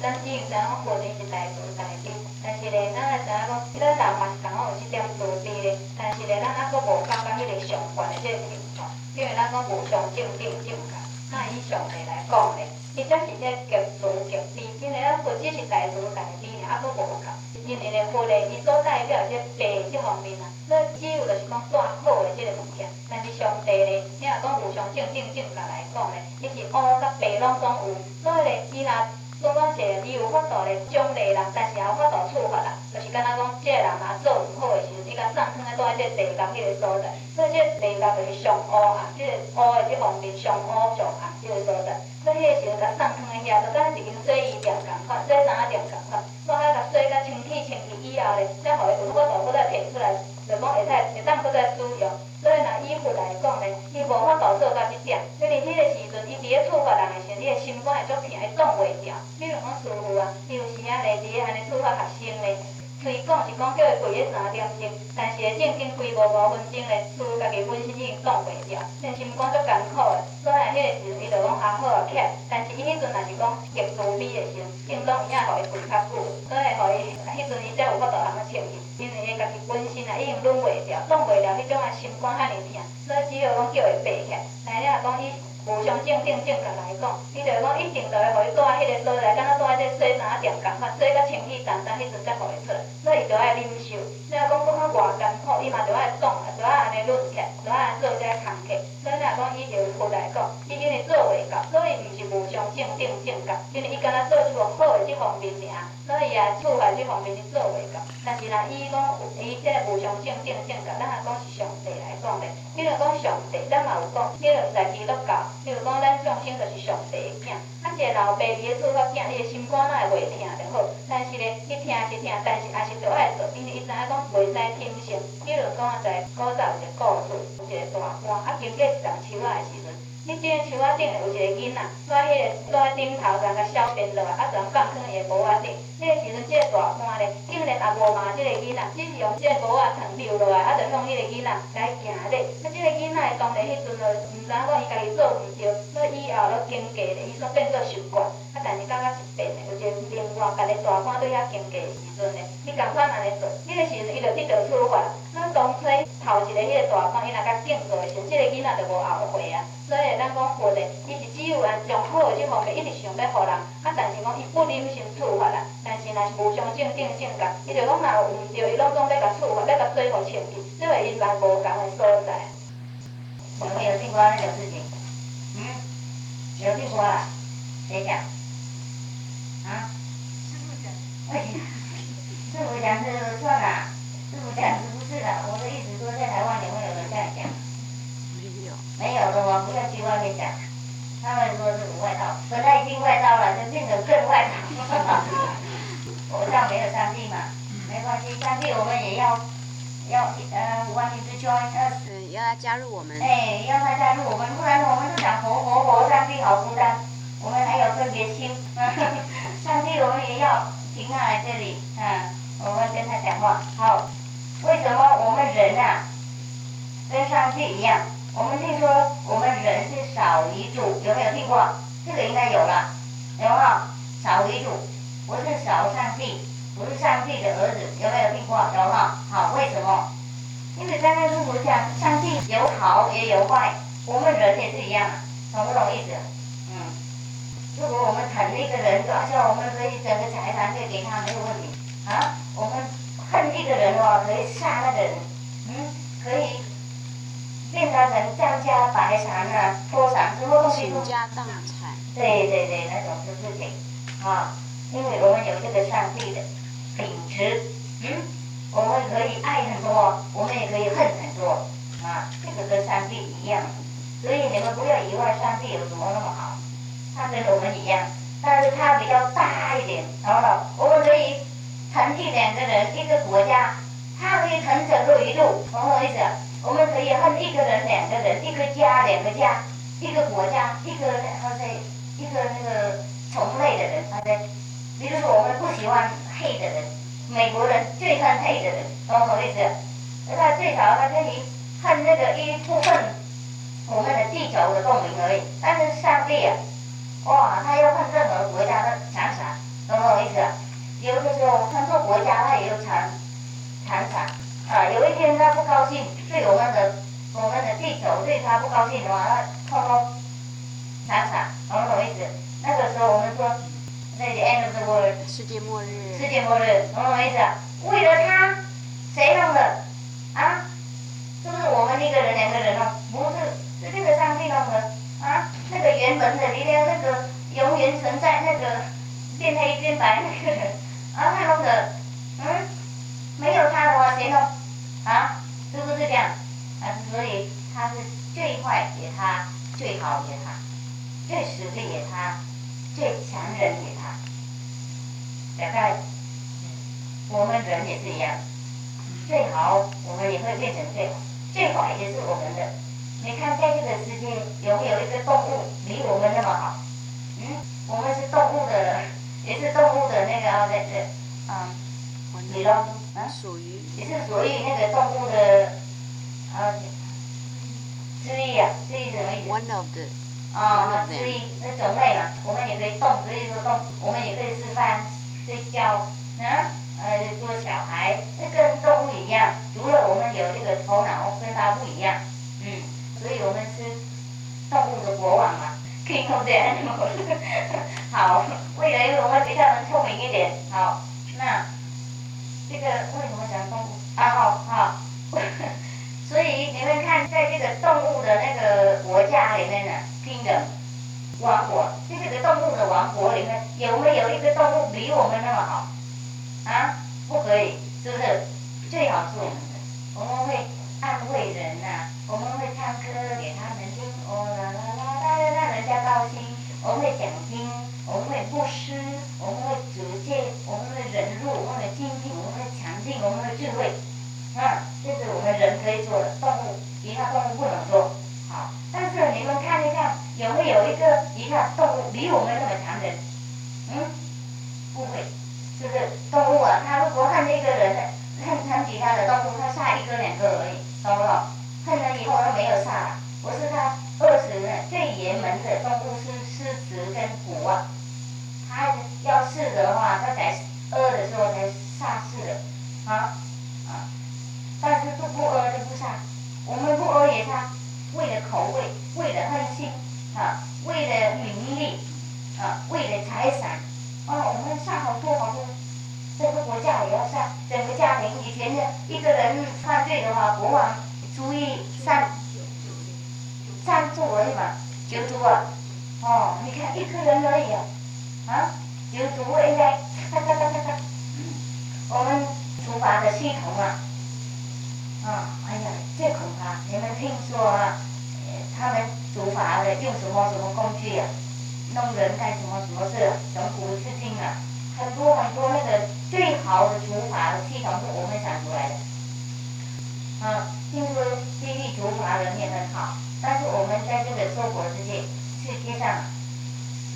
咱以前咱佛经是大慈大悲，但是咧，咱也知影讲，咱人嘛是讲有这点道理咧，但是咧，咱还阁无感觉迄个上悬的这个境界，因为咱讲无上正定正觉。那以上帝来讲咧，伊则是这极慈极悲，因为咱佛只是大慈大悲尔，还佫无够。因为咧佛咧，伊所代表这悲这方面啊，那只有就是讲大好的这个物件。但是上帝咧，你若讲有上正正正觉来讲咧，伊是乌甲白拢总有。所以咧，伊若总讲是，伊有法度咧奖励人，但是也有法度处罚人。就是敢若讲，这个人若做毋好的时阵，伊甲送囥在带即个地狱迄个所在，所以这地狱就是上乌啊，即个乌的即方面上乌上暗即个所在。所以迄个时阵甲送汤的遐，就敢一根洗衣店共款，洗衫店共款，我遐甲洗甲清气清气以后咧，才互伊有法度搁再摕出来，就讲会使会当搁再使用。所以若衣服来讲咧，伊无法度做到即点，因为迄个时阵伊伫咧处罚人诶时，阵，伊诶心肝会足疼，会挡袂牢。比如讲师傅啊，伊有时仔咧伫咧安尼处罚学生咧。虽讲是讲叫伊跪咧三点钟，但是会正经跪五五分钟咧，厝家己本身已经挡袂牢，恁心讲足艰苦诶。所以迄个时阵伊就讲还好啊起，但是伊迄阵若是讲极度美诶时，正当伊也互伊跪较久，所以互伊迄阵伊才有法度通啊穿去，因为伊家己本身啊已经忍袂牢，挡袂牢迄种啊心肝遐尔痛，所以只好讲叫伊爬起，但是若讲伊。无上正正正格来讲，伊就讲一定就会互伊住喺迄个所在，敢若住喺这洗衫店共款，洗甲清气淡淡，迄阵才互伊出来。所以就爱忍受。你若讲讲较偌艰苦，伊嘛就爱挡，就爱安尼忍起，就爱做这工课。所以若讲伊就佛来讲，伊因为做袂到，所以毋是无上正正正格，因为伊敢若做一个好诶即方面尔，所以啊厝内即方面是做袂到。但是若伊讲伊即个无上正正正格，咱若讲是上帝来讲咧，比如讲上帝，咱嘛有讲，比如在基督教。比如讲，咱众生就是上帝的囝，啊，一个老爸伫咧做甲囝，伊的心肝哪会袂疼就好。但是咧，伊疼是疼，但是也是着爱做，因为伊知影讲袂使听信。比如讲，在古早有一个故事，有一个大官，啊，经过一丛树仔的时阵，迄种树仔顶有一个囡仔，在迄个在顶头上甲小便落来，啊，就放放伊的帽仔顶。迄个时阵，即个大官咧，竟然也无骂即个囡仔，只是用即个帽仔撑住落来，啊，就向迄个囡仔来行咧。啊，即个囡仔当然迄阵就毋知影讲伊家己做毋。对，所以后咧经过咧，伊煞变做习惯，但是感觉是变诶，有一个另外家己大官对遐经过诶时阵咧，你共款安尼做，迄个时阵伊就得到处罚。咱当初头一个迄个大官，伊若甲敬做诶时，即个囡仔就无后悔啊。所以咱讲佛咧，伊是只有按上好诶即方面，一直想要互人，啊，但是讲伊不忍心处罚啦。但是若是无相正正正格，伊就讲若有毋对，伊拢总要甲处罚，要甲做互清气，即个因人无共诶所在。有没有听过那种事情？有听过啊？谁讲？啊？师傅讲。师傅讲是错了，师傅讲是不是的？我的意思说，在台湾有没有人这样讲？没有。没有的我，不要去外面讲。他们说是外道，本来已经外道了，就变成更外道。我这样没有上帝嘛？没关系，上帝我们也要要呃，五万名之兄呃。要他加入我们。哎，要他加入我们，不然我们就想活活活，上帝好孤单。我们还有分别心，上帝我们也要停下来这里，嗯，我们跟他讲话。好，为什么我们人啊，跟上帝一样？我们听说我们人是少遗主，有没有听过？这个应该有了，有没有？少遗主，不是少上帝，不是上帝的儿子，有没有听过？有哈？好，为什么？因为刚刚师傅讲，上帝有好也有坏，我们人也是一样，懂不懂意思？如果我们疼一个人，就好像我们可以整个财产可以给他没有问题啊。我们恨一个人哦，可以杀那个人，嗯，可以变他成张家白产啊，脱产什么东西倾家荡产。对对对，那种事情啊，因为我们有这个上帝的秉持，嗯。我们可以爱很多，我们也可以恨很多，啊，这个跟上帝一样，所以你们不要以为上帝有什么那么好，他跟我们一样，但是他比较大一点，懂了？我们可以疼一两个人，一个国家，他可以疼整个宇宙，懂我意思？我们可以恨一个人、两个人，一个家、两个家，一个国家，一个他在一个那个同类的人，他在，比如说我们不喜欢黑的人。美国人最恨黑的人，懂我意思？他最少他可以恨那个一部分我们的地球的公民而已。但是上帝啊，哇，他要看任何国家的强傻，懂我意思？有的时候很多国家他也有强强傻啊。有一天他不高兴，对我们的我们的地球对他不高兴的话，他通通强傻，懂我意思？那个时候我们说。世界末日。世界末日，懂我意思？为了他，谁弄的？啊？是不是我们一个人、两个人弄？不是，是这个上帝弄的。啊，那个原文的，你看那个永远存在那个变黑变白那个人，啊，他弄个，嗯，没有他的话谁弄？啊，是不是这样？啊，所以他是最坏也他最好也他最实力也他最强人也他。大概我们人也是一样，最好我们也会变成最好，最坏也是我们的。你看，在这个世界有没有一个动物比我们那么好？嗯，我们是动物的，也是动物的那个那个，嗯，你咯，啊，属于也是属于那个动物的，啊，之一啊，之一什么意思？one of the 啊，之一那种类嘛，我们也可以动，所以说动，我们也可以吃饭睡觉，啊，呃，做小孩，那跟动物一样，除了我们有这个头脑跟它不一样，嗯，所以我们是动物的国王嘛，King of animals。好，未来我们比较能聪明一点，好，那这个为什么讲动物？啊，好好。所以你们看，在这个动物的那个国家里面呢，King 的王国，在这个动物的王国里面，有没有一个动物比我们那么好？啊，不可以，是不是？最好是我们的，我们会安慰人呐、我们会唱歌给他们听，哦啦啦啦啦，让人家高兴。我们会讲经，我们会布施，我们会直戒，我们会忍辱，我们会精进，我们会强劲，我们会智慧。啊，这是我们人可以做的，动物其他动物不能做。好，但是你们看一看，有没有一个其他动物比我们那么强的？嗯，不会，是不是？动物啊，它如果看见一个人，恨恨其他的动物，它杀一个两个而已，懂不懂？恨了以后它没有杀，不是他饿死人。最爷门的动物是狮子跟虎啊，他要是的话，他才饿的时候才杀死的，啊啊。但是都不饿就不杀，我们不饿也杀，为了口味，为了恨心，啊，为了名利，啊，为了财产，啊，我们杀好多好多，整个国家也要杀，整个家庭。以前的一个人犯罪的话，国王注意三三族而已嘛，九族啊，哦，你看一个人而已啊，啊，九族应该，我们处罚的系统啊。啊，哎呀，最可怕！你们听说啊，他们处罚的用什么什么工具啊？弄人干什么什么事、啊？从古至今啊，很多很多那个最好的处罚的系统是我们想出来的。啊，听说地狱处罚人也很好，但是我们在这个娑婆世界世界上，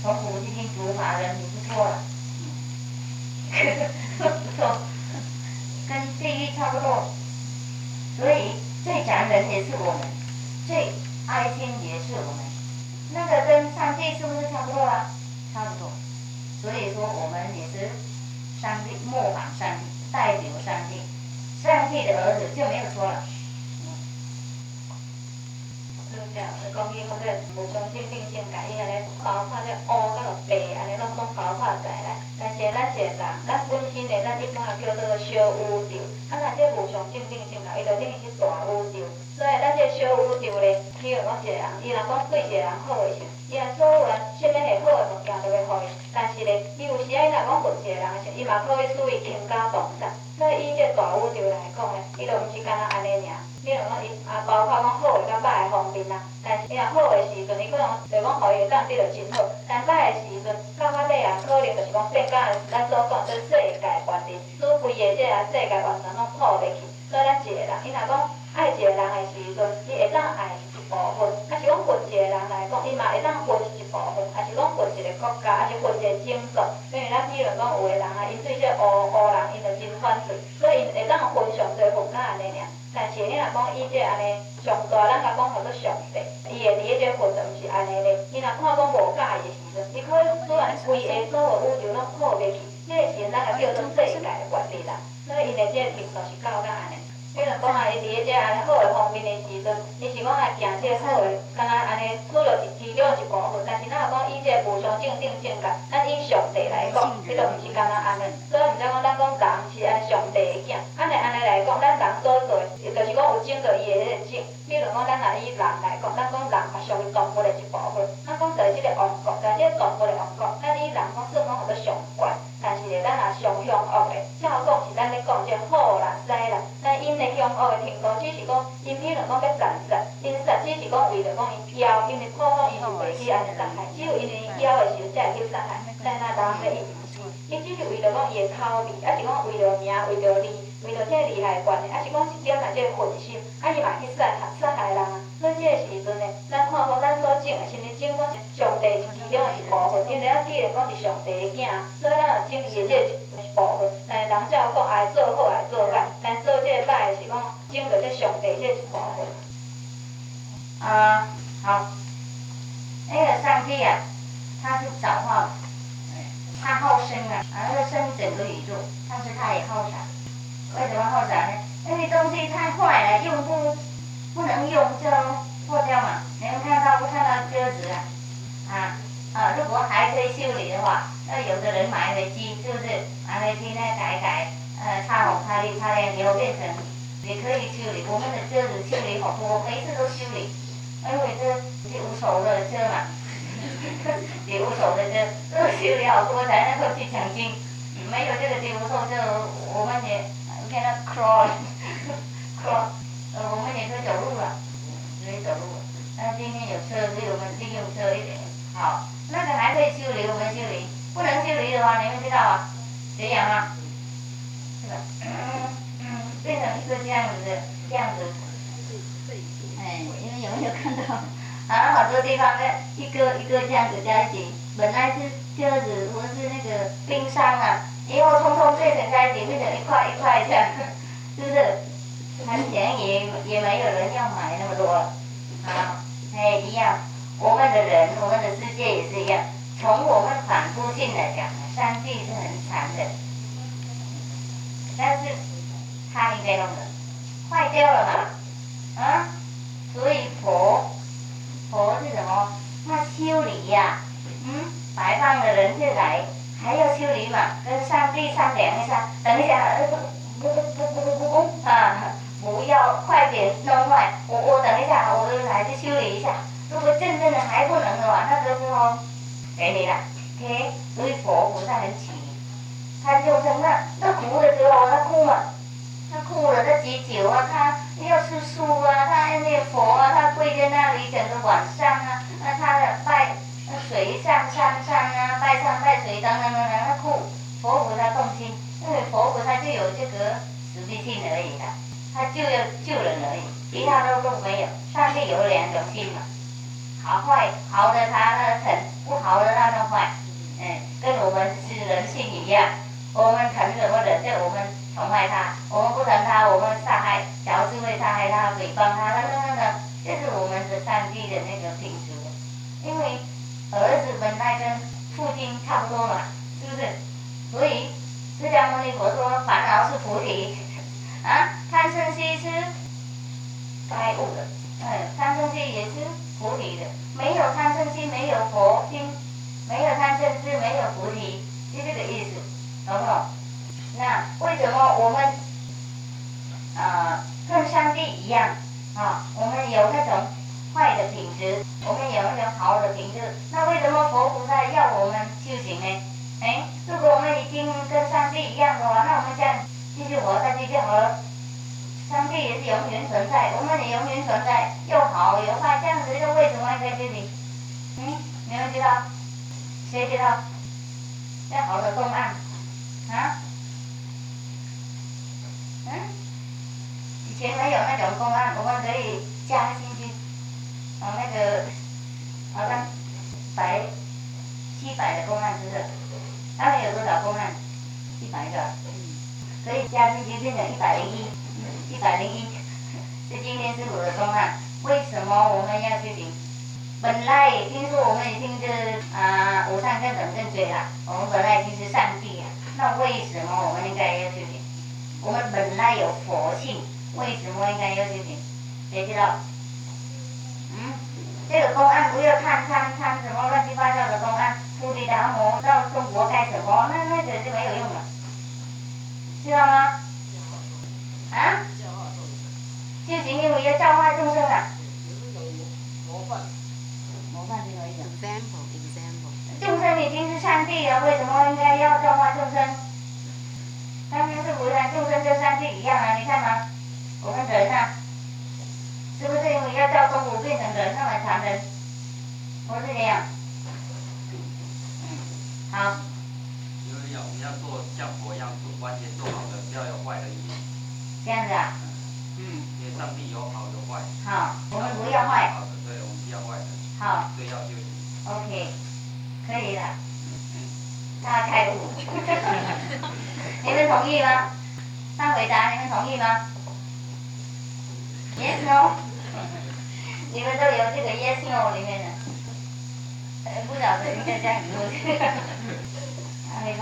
从古至今处罚人也不错了，呵呵不错，跟地狱差不多。所以最强人也是我们，最爱心也是我们，那个跟上帝是不是差不多啊？差不多。所以说我们也是上帝模仿上帝，代表上帝，上帝的儿子就没有错了。就这样，讲伊好个无相信定性甲，伊安尼包括这乌甲白，安尼拢拢包括在来。但是咱是人，咱本身的咱一般叫做小宇宙，啊，若这无相信定性界，伊就等于是大宇宙。所以咱这小宇宙咧，譬如讲一个人，伊若讲对一个人好诶时，伊若所有人身边的好诶物件都会互伊。但是咧，伊有时啊，伊若讲恨一个人的时，伊嘛可以属于倾家荡产。所以以这大宇宙来讲咧，伊就毋是干那安尼尔。比如讲伊啊，包括讲好诶甲歹的方面啦。但是伊若好诶时阵，伊可能就讲互伊会当得到真好；但歹诶时阵，到到尾啊，可能就是讲变甲咱所讲做世界观念，愈规个这个世界完全拢破入去。所以咱一个人，伊若讲爱一个人的时阵，伊会当爱一部分；啊是讲分一个人来讲，伊嘛会当分一部分；啊是讲分一个国家，啊是分一个种族。因为咱比如讲有个人啊，因对这乌乌人，因就真反对，所以因会当分上侪恨甲安尼尔。但是你若讲伊这安尼上大，咱甲讲叫做上帝，伊会伫迄个份就毋是安尼咧。伊若看讲无介意的时阵，伊可以突然规个所有宇宙拢破灭去，迄个时阵咱甲叫做世界的原理啦。所以因的这个程度是到甲安尼。比如讲啊，伊伫迄个安尼好诶方面诶时阵，伊是讲啊行即个好诶，敢若安尼拄着是其中一部分。但是咱若讲以即个无相正定性格，咱以上帝来讲，迄就毋是敢若安尼。所以毋则讲咱讲人是按上帝诶囝，安尼安尼来讲，咱人所做的，就是讲有种着伊诶迄个种。比如讲，咱若以人来讲，咱讲人嘛属于动物诶一部分。咱讲在即个王国，在即个动物诶王国，咱以人讲算讲叫做上悬。但是咧，咱若上向恶诶，照讲是安尼伤害，只有因为伊骄的时候才会去伤害，但那人咧伊。伊只是为着讲伊的口味，还是讲为着名，为着利，为着这个利害关系，还是讲是点来这个混心，啊伊嘛去杀害杀害人啊！所以这个时阵呢，咱看好咱所种的，甚至种讲上帝是其中一部分，因为咱记得讲是上帝的囝，所以咱要种伊的这个部分。但是人才有讲爱做好爱做歹，但做这个歹是讲种着这上帝这一部分。啊，好，那个上帝啊，他是造化。他好生啊，啊，他生整个宇宙，但是他也好傻。为什么好傻呢？因为东西太坏了，用不不能用就破掉嘛。你们看到不看到鸽子啊？啊啊，如果还可以修理的话，那有的人买回去是不是？买回去呢改改，呃，擦红擦绿擦亮，以后变成也可以修理。我们的车子修理好多，每次都修理，因为这是无手的车嘛。第五手的就修理好多才能够去抢金，没有这个第五手就我们也跟他 crawl，crawl，呃我们也可以走路了，可以走路。那今天有车，所以我们利用车一点。好，那个还可以修理，我们修理。不能修理的话，你们知道啊？怎样啊？是吧？变成一个这样子的这样子。哎，有没有看到？啊，好多地方的一个一个这样子在一起，本来是鸽子或是那个冰山啊，以后通通碎成在一起，变成一块一块这样，是不是？很便宜，也没有人要买那么多。啊，哎，一样，我们的人，我们的世界也是一样。从我们反复性来讲，上帝是很残忍，但是他应该弄的，坏掉了嘛，啊，所以佛。佛是什么？那修理呀，嗯，白放的人就来，还要修理嘛？跟上帝商量一下，等一下，不不不不不不啊！不要快点弄坏，我我等一下，我来去修理一下。如果真正的还不能的话，那个时候给你了，OK？所以佛菩萨很奇，他就成那那哭的时候，他哭嘛。他哭了，他祈酒啊，他要吃素啊，他要念佛啊，他跪在那里整个晚上啊，那他的拜那水上山上啊，拜山拜水等等等等，他哭，佛菩萨动心，因为佛菩萨就有这个实际性而已的，他就要救人而已，其他都都没有。上帝有两种心嘛，好坏，好的他那疼，不好的他那坏，嗯，跟我们是人性一样，我们疼什么忍，就我们。宠爱他，我们不疼他，我们杀害，小智会杀害他，诽谤他，他等等等，这是我们的上帝的那个品质。因为儿子本来跟父亲差不多嘛，是不是？所以释迦牟尼佛说烦恼是菩提，啊，贪嗔痴是该悟的，嗯，贪嗔痴也是菩提的，没有贪嗔痴，没有佛心，没有贪嗔痴，没有菩提，是这个意思，懂不懂？那为什么我们，呃，跟上帝一样啊？我们有那种坏的品质，我们有那种好的品质。那为什么佛菩萨要我们修行呢？哎，如果我们已经跟上帝一样的话，那我们这样继续活下去就好了。上帝也是永远存在，我们也永远存在，又好又坏，这样子又为什么在这里？嗯，你们知道？谁知道？要好的公案，啊？嗯，以前没有那种公案，我们可以加进去，啊，那个好像百七百的公案是不是？他们有多少公案？一百个，所以加进去变成一百零一，一百零一。这今天是我的公案，为什么我们要去领？本来听说我们已经是啊五善根等正觉了，我们本来已经是上帝了，那为什么我们应该要去领？我们本来有佛性，为什么应该要修行？谁知道？嗯，这个公案不要看看看什么乱七八糟的公案，菩提达摩到中国干什么？那那个就没有用了，知道吗？啊？修行因为要教化众生啊。众生已经是上帝了，为什么应该要教化众生？上面是菩萨，众生跟上帝一样啊！你看嘛，我们人呐，是不是因为要叫动物变成人，那么这样。嗯，好。因为要我们要做像佛一样做完全做好的，不要有坏的因。这样子啊？嗯。因为上帝有好有坏。好，我们不要坏。好的，对，我们不要坏的。好。对，要修行。OK，可以了。大开悟。们同意吗？他回答，你们同意吗？Yes no。你们都有这个 yes no 里面的，不晓得应该这样子录。安尼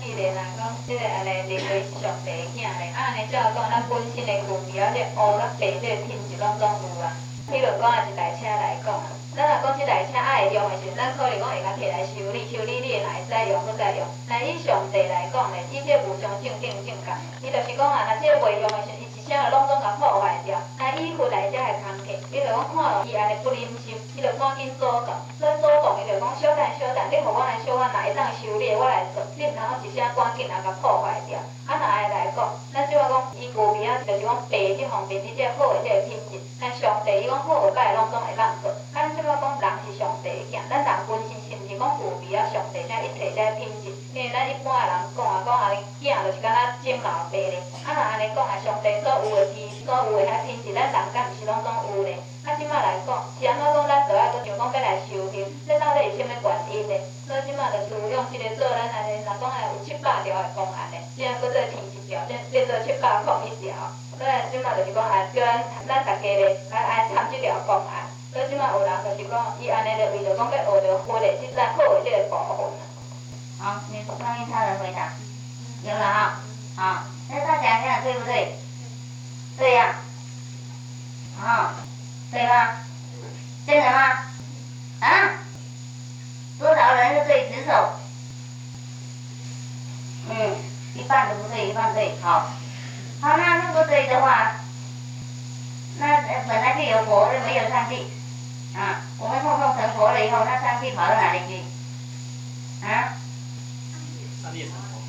既然人讲，即个安尼认为是上帝的囝咧，啊安尼照讲，咱本身的牛皮啊，这乌甲白这品质拢总有啊。比如讲，啊一台车来讲。咱若讲即台车爱会用的时，咱可能讲会甲摕来修理，修理你会会使用，搁再用。但以上帝来讲咧，伊这无上正经正共，伊就是讲啊，若即个袂用的时，一声就拢总甲破坏掉。啊，伊负来遮的工课，比如讲看到伊安尼不忍心，伊就赶紧阻挡。咱阻挡，伊就讲小等小等，你互我来小，我若会当修理，我来做。你毋通一声赶紧啊甲破坏掉。啊，若爱来讲，咱即话讲，伊无名就是讲白即方面，你即好的即个品质。但上帝伊讲好歹拢总会当做。咱即话讲人是上帝的囝，咱人本身是毋是讲无味啊？上帝遮一切遮品质，咱一般的人讲啊，讲啊，囝就是敢若种老爸咧。啊，若安尼讲啊，上帝所有的天，所有的遐天，是，咱人敢毋是拢总有咧？啊，即摆来讲，是安怎讲？咱都爱搁想讲要来修行，这到底是啥物原因咧？所以即摆就使用即个做咱安尼，若讲诶有七百条的公案咧，即个搁做天一条，即即做七百空一条。所以即摆就是讲啊，叫咱咱大家咧来爱参即条公案。所以即摆有人就是讲，伊安尼就为着讲要学着活的即咱好诶即个部分。好，你关于他的回答，有了啊，好，那大家看对不对？对呀，好，对吗？真的吗？啊？多少人是对，举手。嗯，一半都不对，一半对，好。好，那如果对的话，那本来就有佛，就没有上帝。啊，我们碰碰成佛了以后，那上帝跑到哪里去？啊？上帝成佛。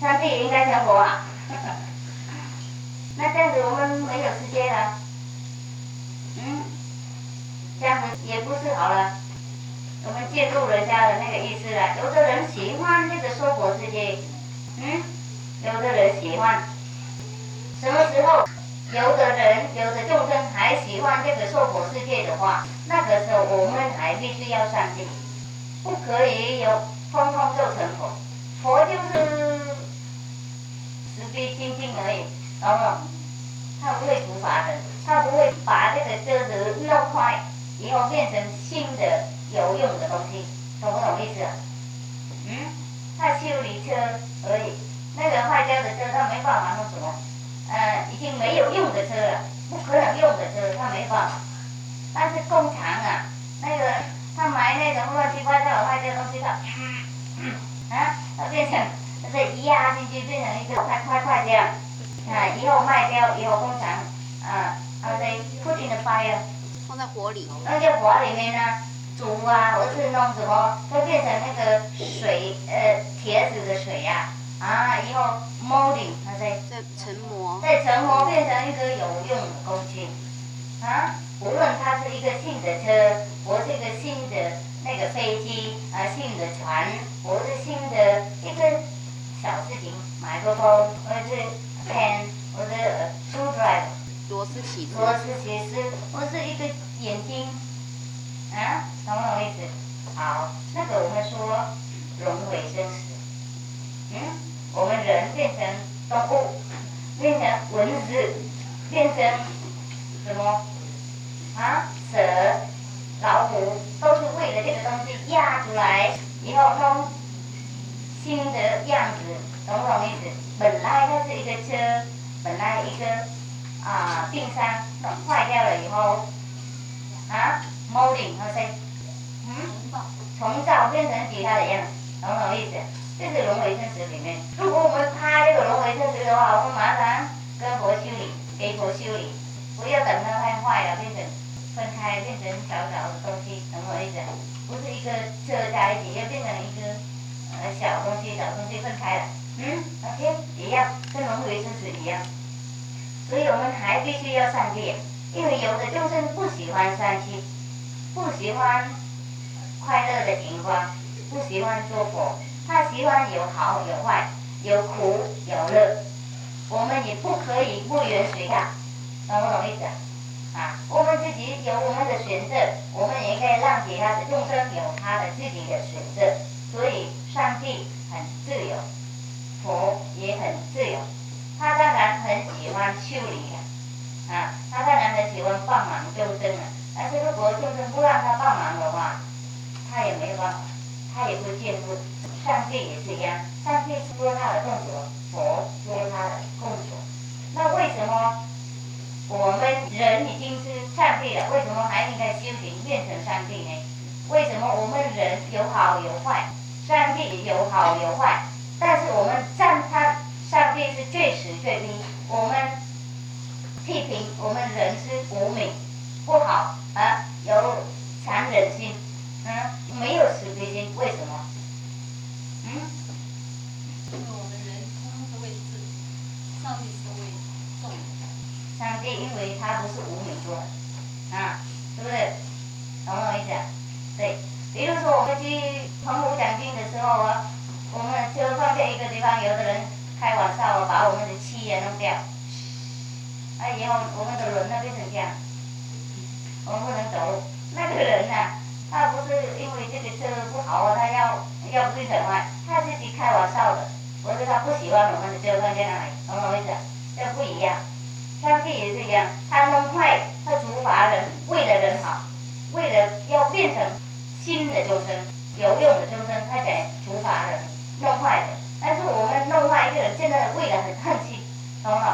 上帝应该成佛啊！那这样子我们没有世界了。嗯？这样子也不是好了。我们借助人家的那个意思了。有的人喜欢这个娑婆世界，嗯？有的人喜欢。什么时候？有的人，有的众生还喜欢这个娑婆世界的话，那个时候我们还必须要上进，不可以有通通就成佛。佛就是慈悲清净而已，懂吗？他不会处罚的，他不会把这个车子弄坏，以后变成新的有用的东西，懂不懂意思？嗯，他修理车而已，那个坏掉的车他没办法弄什么。呃，已经没有用的车了，不可能用的车，他没办法。但是工厂啊，那个他买那种乱七八糟坏掉东西，他啊，它变成这压进去变成一个三块块这样，啊，以后卖掉以后工厂啊，啊在 put in the fire，放在火里，那在火里面呢煮啊，或是弄什么，会变成那个水呃铁子的水呀。啊，以后 molding，它在在成膜，在成膜变成一个有用的工具。啊，无论它是一个新的车，或是一个新的那个飞机，啊，新的船，或是新的一个小事情，买个包，或者是 pen，或者 screwdriver，螺丝起螺丝起子，或是一个眼睛，啊，懂不懂意思？好，那个我们说融为生死，嗯。我们人变成动物，变成蚊子，变成什么？啊，蛇、老虎，都是为了这个东西压出来，以后弄新的样子，懂不懂意思？本来它是一个车，本来一个啊冰箱，坏掉了以后，啊，molding 那些，嗯，重造变成其他的样子，懂不懂意思？这是轮回生死里面，如果我们怕这个轮回生死的话，我们马上跟佛修理，给佛修理，不要等它太坏了，变成分开，变成小小的东西，懂我意思？不是一个车在一起，要变成一个呃小东西，小东西分开了，嗯，OK，一样，跟轮回生死一样。所以我们还必须要上戒，因为有的众生不喜欢上气，不喜欢快乐的情况，不喜欢做佛，他喜欢有好有坏，有苦有乐，我们也不可以不允许他，懂不懂意思啊？我们自己有我们的选择，我们也应该让其他的众生有他的自己的选择，所以上帝很自由，佛也很自由，他当然很喜欢修理的。啊，他当然很喜欢帮忙众生啊，但是如果众生不让他帮忙的话，他也没办法，他也会进步。上帝也是一样，上帝说他的动作，佛说他的修行变成上帝呢？为什么我们人有好有坏，上帝有好有坏，但是我们赞他上帝是最实最低，我们。批评我们人之无名不好啊，有残忍心，嗯，没有慈悲心，为什么？嗯？因为我们人通通是为自己，上帝是为众人。上帝因为他不是无名做的，啊，是不是？懂不懂意思？对，比如说我们去澎湖讲经的时候啊，我们就放在一个地方，有的人开玩笑把我们的气也弄掉。哎，以后我们的轮呢变成这样，我们不能走。那个人呐，他不是因为这个车不好啊，他要要变成坏，他自己开玩笑的。我说他不喜欢我们的车放在那里，懂我意思？这不一样。上帝也是一样，他弄坏，他处罚人，为了人好，为了要变成新的众生，有用的众生，他才处罚人，弄坏的。但是我们弄坏一个人，现在为了很恨气，懂不懂？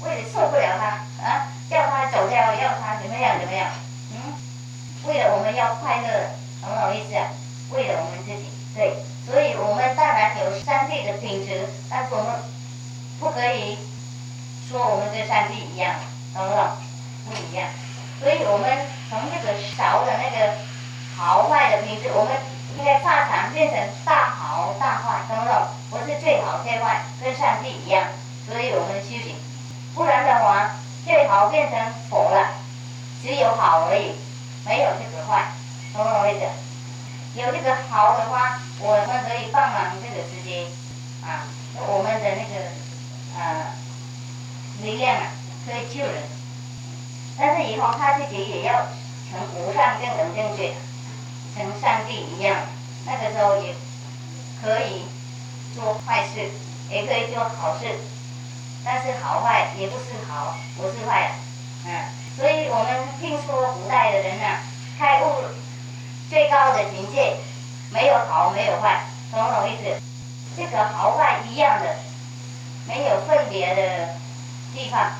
为了受不了他啊，叫他走掉，要他怎么样怎么样？嗯，为了我们要快乐，懂不懂意思啊？为了我们自己，对，所以我们当然有上帝的品质，但是我们不可以说我们跟上帝一样，懂不懂？不一样，所以我们从这个少的那个好坏的品质，我们应该发展变成大好大坏，懂不懂？不是最好最坏，跟上帝一样，所以我们修行。不然的话，最好变成佛了，只有好而已，没有这个坏，懂不懂意思？有这个好的话，我们可以帮忙这个资金，啊，我们的那个呃力量啊，可以救人。但是以后他自己也要成无上正等正觉，成上帝一样，那个时候也可以做坏事，也可以做好事。但是好坏也不是好，不是坏，嗯，所以我们听说古代的人呢，开悟最高的境界，没有好，没有坏，懂不懂意思？这个好坏一样的，没有分别的地方，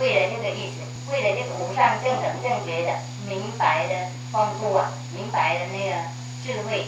为了这个意思，为了这个无上正等正觉的明白的丰富啊，明白的那个智慧。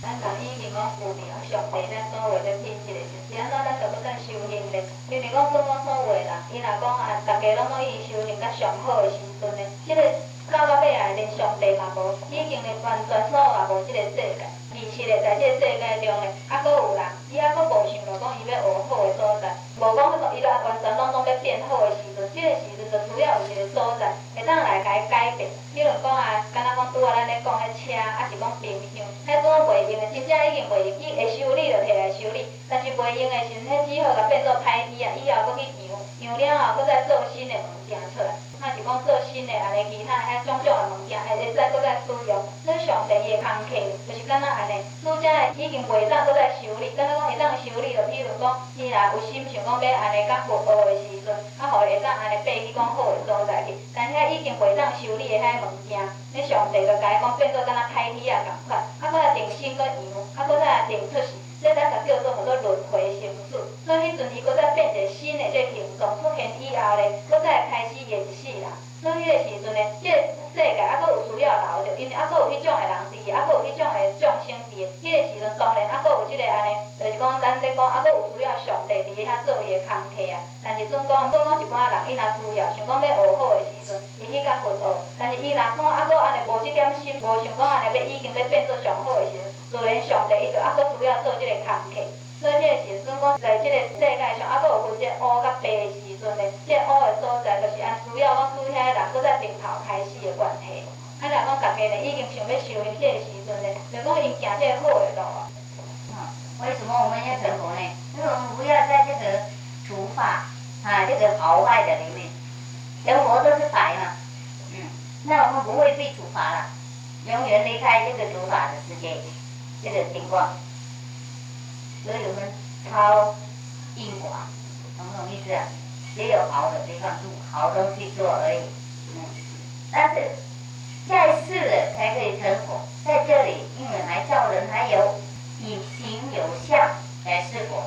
咱讲以前讲有名上帝咱所谓的品质的时，是安怎咱就要再修行咧？因为讲说我所话啦，伊若讲啊，大家拢要以修行甲上好的时阵呢，即个到到尾啊，连上帝嘛无，已经咧完全所也无即个世界。而且咧，在即个世界中咧，还佫有人，伊还佫无想着讲伊要学好的所在，无讲迄种伊若完全拢拢要变好的即个时阵就主要有一个所在，会当来甲伊改变。比如讲啊，敢若讲拄啊，咱咧讲迄车，还是讲冰箱，迄种袂用的，真正已经袂用，伊会修理就摕来修理。但是袂用的时阵，迄只好甲变做歹机啊，以后搁去养，养了后搁再做新的物件出来。讲做新的安尼，其他遐种种的物件，会会使佫再使用。咱上帝伊的工课，就是敢若安尼，愈只会已经袂当佫再修理。敢若讲会当修理，就比如讲，伊若有心想讲要安尼甲学学的时阵，啊，互会当安尼爬去讲好的所在去。但遐已经袂当修理的遐物件，你上帝就甲伊讲变做敢若开铁啊共款，啊，佫再重新佫样，啊，佫再重出新。咱就叫做叫做轮回形式，所以迄阵伊搁再变一个新的这形状出现以后咧，搁再开始演戏啦。所以迄个时阵咧，即个世界还佫有需要留着，因为还佫有迄种的人伫，还佫有迄种的众生伫。迄个时阵当然还佫有即个安尼，就是讲咱咧讲还佫有需要上帝伫遐做伊的工课啊。但是总讲，总讲一般人伊若需要，想讲要学好的时阵，伊去甲佛学。但是伊若讲还佫安尼无即点心，无想讲安尼要已经要变做上好的时阵。做上帝伊就还佫需要做即个工课，所以即个时阵我在即个世界上啊佫有分即乌甲白的时阵咧，即个乌的所在就是按需要讲拄遐人佫在顶头开始的关系，啊，若讲家己咧已经想要修行这个时阵咧，就讲因行这个好的路啊。为什么我们要成佛呢？因为我们不要在这个除法啊，这个好坏的里面，成佛都是白嘛，嗯，那我们不会被处罚了，永远离开这个诸法的世界，这个情况。所以我们超因果，懂不懂意思啊？只有好的地方，好东西做而已，但是在世的才可以成佛，在这里因为还叫人还有以形有相来是佛，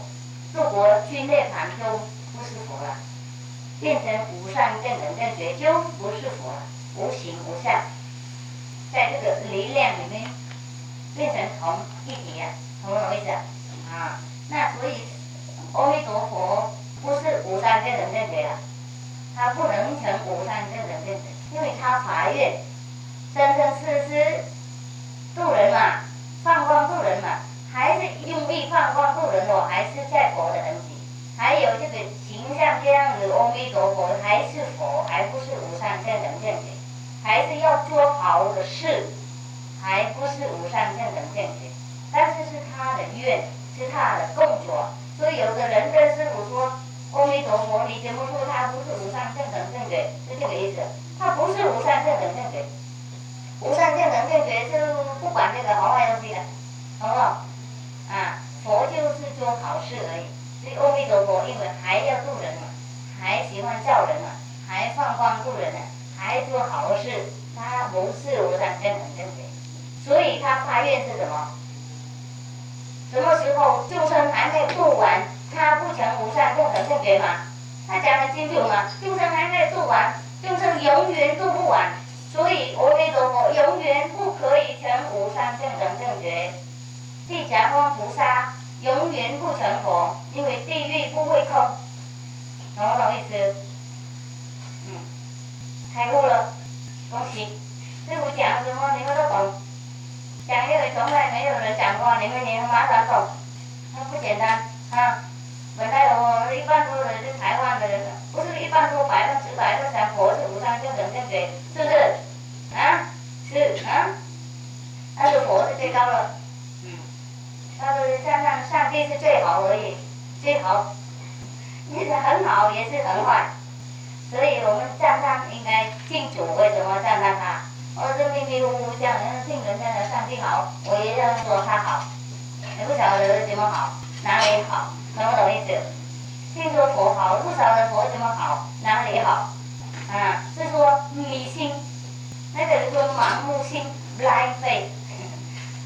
入国军内盘中不是佛了，变成无上正等正觉就不是佛了，无形无相，在这个力量里面变成同一体啊，懂不懂意思啊？那所以阿弥陀佛不是无上正等正觉了，他不能成无上正等正觉，因为他法愿生生世世度人嘛，放光度人嘛，还是用力放光度人哦，还是在佛的等级，还有这个形象这样子，阿弥陀佛还是佛，还不是无上正等正觉，还是要做好的事，还不是无上正等正觉，但是是他的愿。是他的动作，所以有的人跟师傅说：“阿弥陀佛，你怎么说他不是无上正等正觉？”是这个意思。他不是无上正等正觉，无上正等正觉就不管这个好坏东西的，懂不懂？啊，佛就是做好事而已。所以阿弥陀佛，因为还要度人嘛，还喜欢叫人嘛，还放光度人呢，还做好事，他不是无上正等正觉。所以他发愿是什么？什么时候众生还没有度完，他不成无上正等正觉吗？他讲得清楚吗？众生还没有度完，众生永远做不完，所以阿弥陀佛永远不可以成无上正等正觉。地藏王菩萨永远不成佛，因为地狱不会空，懂不懂意思？嗯，开悟了，恭喜！师傅讲什么你们都懂。讲因为从来没有人讲过，你们你们马上懂，那不简单啊！本来我一般说的是台湾的人，不是一般说百分之百都讲佛是无上正等正觉，是不是？啊，是啊，但是佛是最高了，嗯，他说上上上帝是最好而已，最好，也是很好，也是很坏，所以我们赞叹应该敬主为什么赞叹他。我是迷迷糊糊讲，人家听人家的上帝好，我也要说他好，也不晓得怎么好，哪里好，懂不懂意思？听说佛好，不晓得佛怎么好，哪里好？啊，是说迷信，那个是说盲目信，blind faith。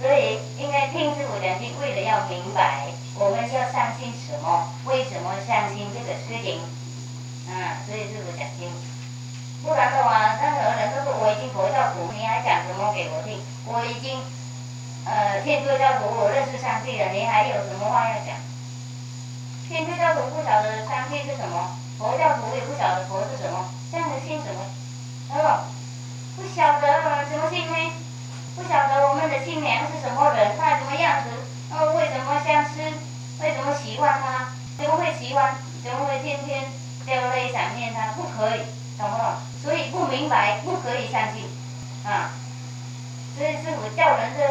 所以应该听师傅讲经，为了要明白我们要相信什么，为什么相信这个事情？啊，所以师傅讲经。不然的话，任何人都说我已经佛教徒，你还讲什么给我听？我已经，呃，天主教徒，我认识上帝了，你还有什么话要讲？天主教徒不晓得上帝是什么，佛教徒也不晓得佛是什么，这样子信什么？哦，不晓得什么信呢？不晓得我们的新娘是什么人，她什么样子？哦，为什么相思？为什么喜欢他？怎么会喜欢？怎么会天天掉泪想念他？不可以。懂不懂？所以不明白不可以相信，啊！所以师傅叫人是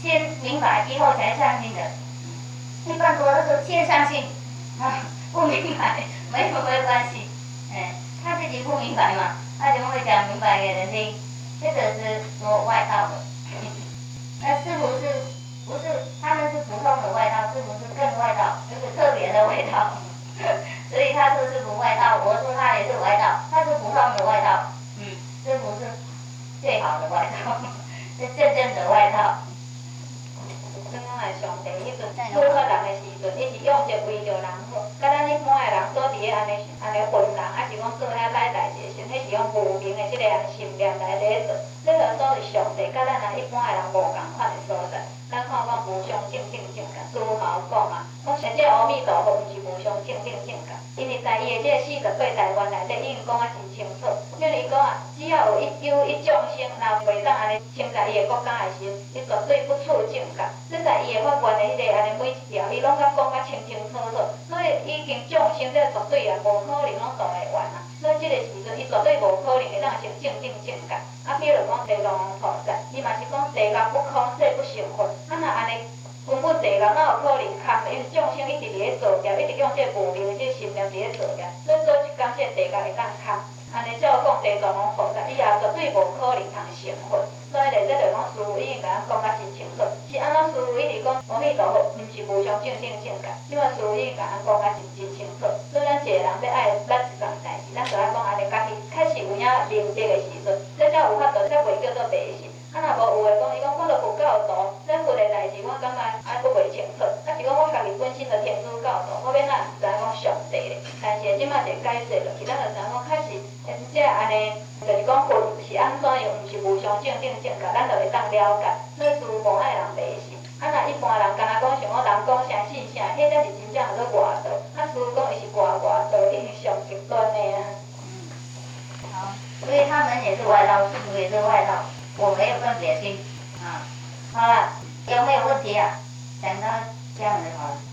先明白以后才相信的。一般多的是先相信，啊，不明白没什么关系，哎，他自己不明白嘛，他怎么会讲明白给人听？这个是说外道的，那师傅是不是他们是普通的外道，师傅是更外道，就是特别的外道。所以他说是不外道，我说他也是外道，他是普通的外道，嗯，这不是最好的外道，是真正的外道。怎样来上帝？迄阵做个人的时阵，伊是用着为着人好，甲咱一般的人做伫个安尼安尼混人，还是讲做遐歹代志，像迄是用无明的即个心念来咧做，这个都是上帝，甲咱啊一般的人无共款的所在。咱看讲无相正正正觉，诸好讲啊，讲像这阿弥陀佛毋是无相正正正觉，因为在伊的这四十八代原来底已经讲啊真清楚，因为伊讲啊，只要有一有一众生，若袂当安尼称在伊的国家的时，伊绝对不处境界。即在伊的法院的迄个安尼每一条，伊拢甲讲甲清清楚楚，所以已经众生这绝对也，无可能拢度会完啊。所以即个时阵，伊绝对无可能会当成正定境界。啊，比如讲地藏菩萨，伊嘛是讲地狱不空，誓不成佛。啊，若安尼。根本地人哪有可能空？因为众生一直伫咧做业，一直用这无明的这心念伫咧做业，所以做一工这地界会当空。安尼照讲地藏王菩萨，伊也绝对无可能通成佛。所以咧，这就讲师傅已经甲咱讲甲真清楚。是安怎师傅一直讲阿弥陀佛，毋是无上正定境界。因为师傅已经甲咱讲甲真真清楚。所以咱一个人要爱捌一桩代志，咱就爱讲安尼，家己确实有影明白的时阵，这才有法度，才袂叫做迷信。啊，若无有诶讲，伊讲我著佛教徒，咱佛诶代志，我感觉还佫袂清楚。啊，是讲我家己本身著天主教徒，我免哪知影讲上帝。但是即摆就解释落去，咱著知影讲开始，真正安尼，就是讲佛是安怎样，毋是无上正定正觉，咱著会当了解。所以无爱人迷信。啊，若一般人敢若讲想我人讲啥信啥，迄才是真正叫做外道。啊，师傅讲伊是外外道，伊是上极端诶啊。好，所以他们也是外道，师傅也是外道。我没有分别心，啊，好了，有没有问题啊？等到这样子好了。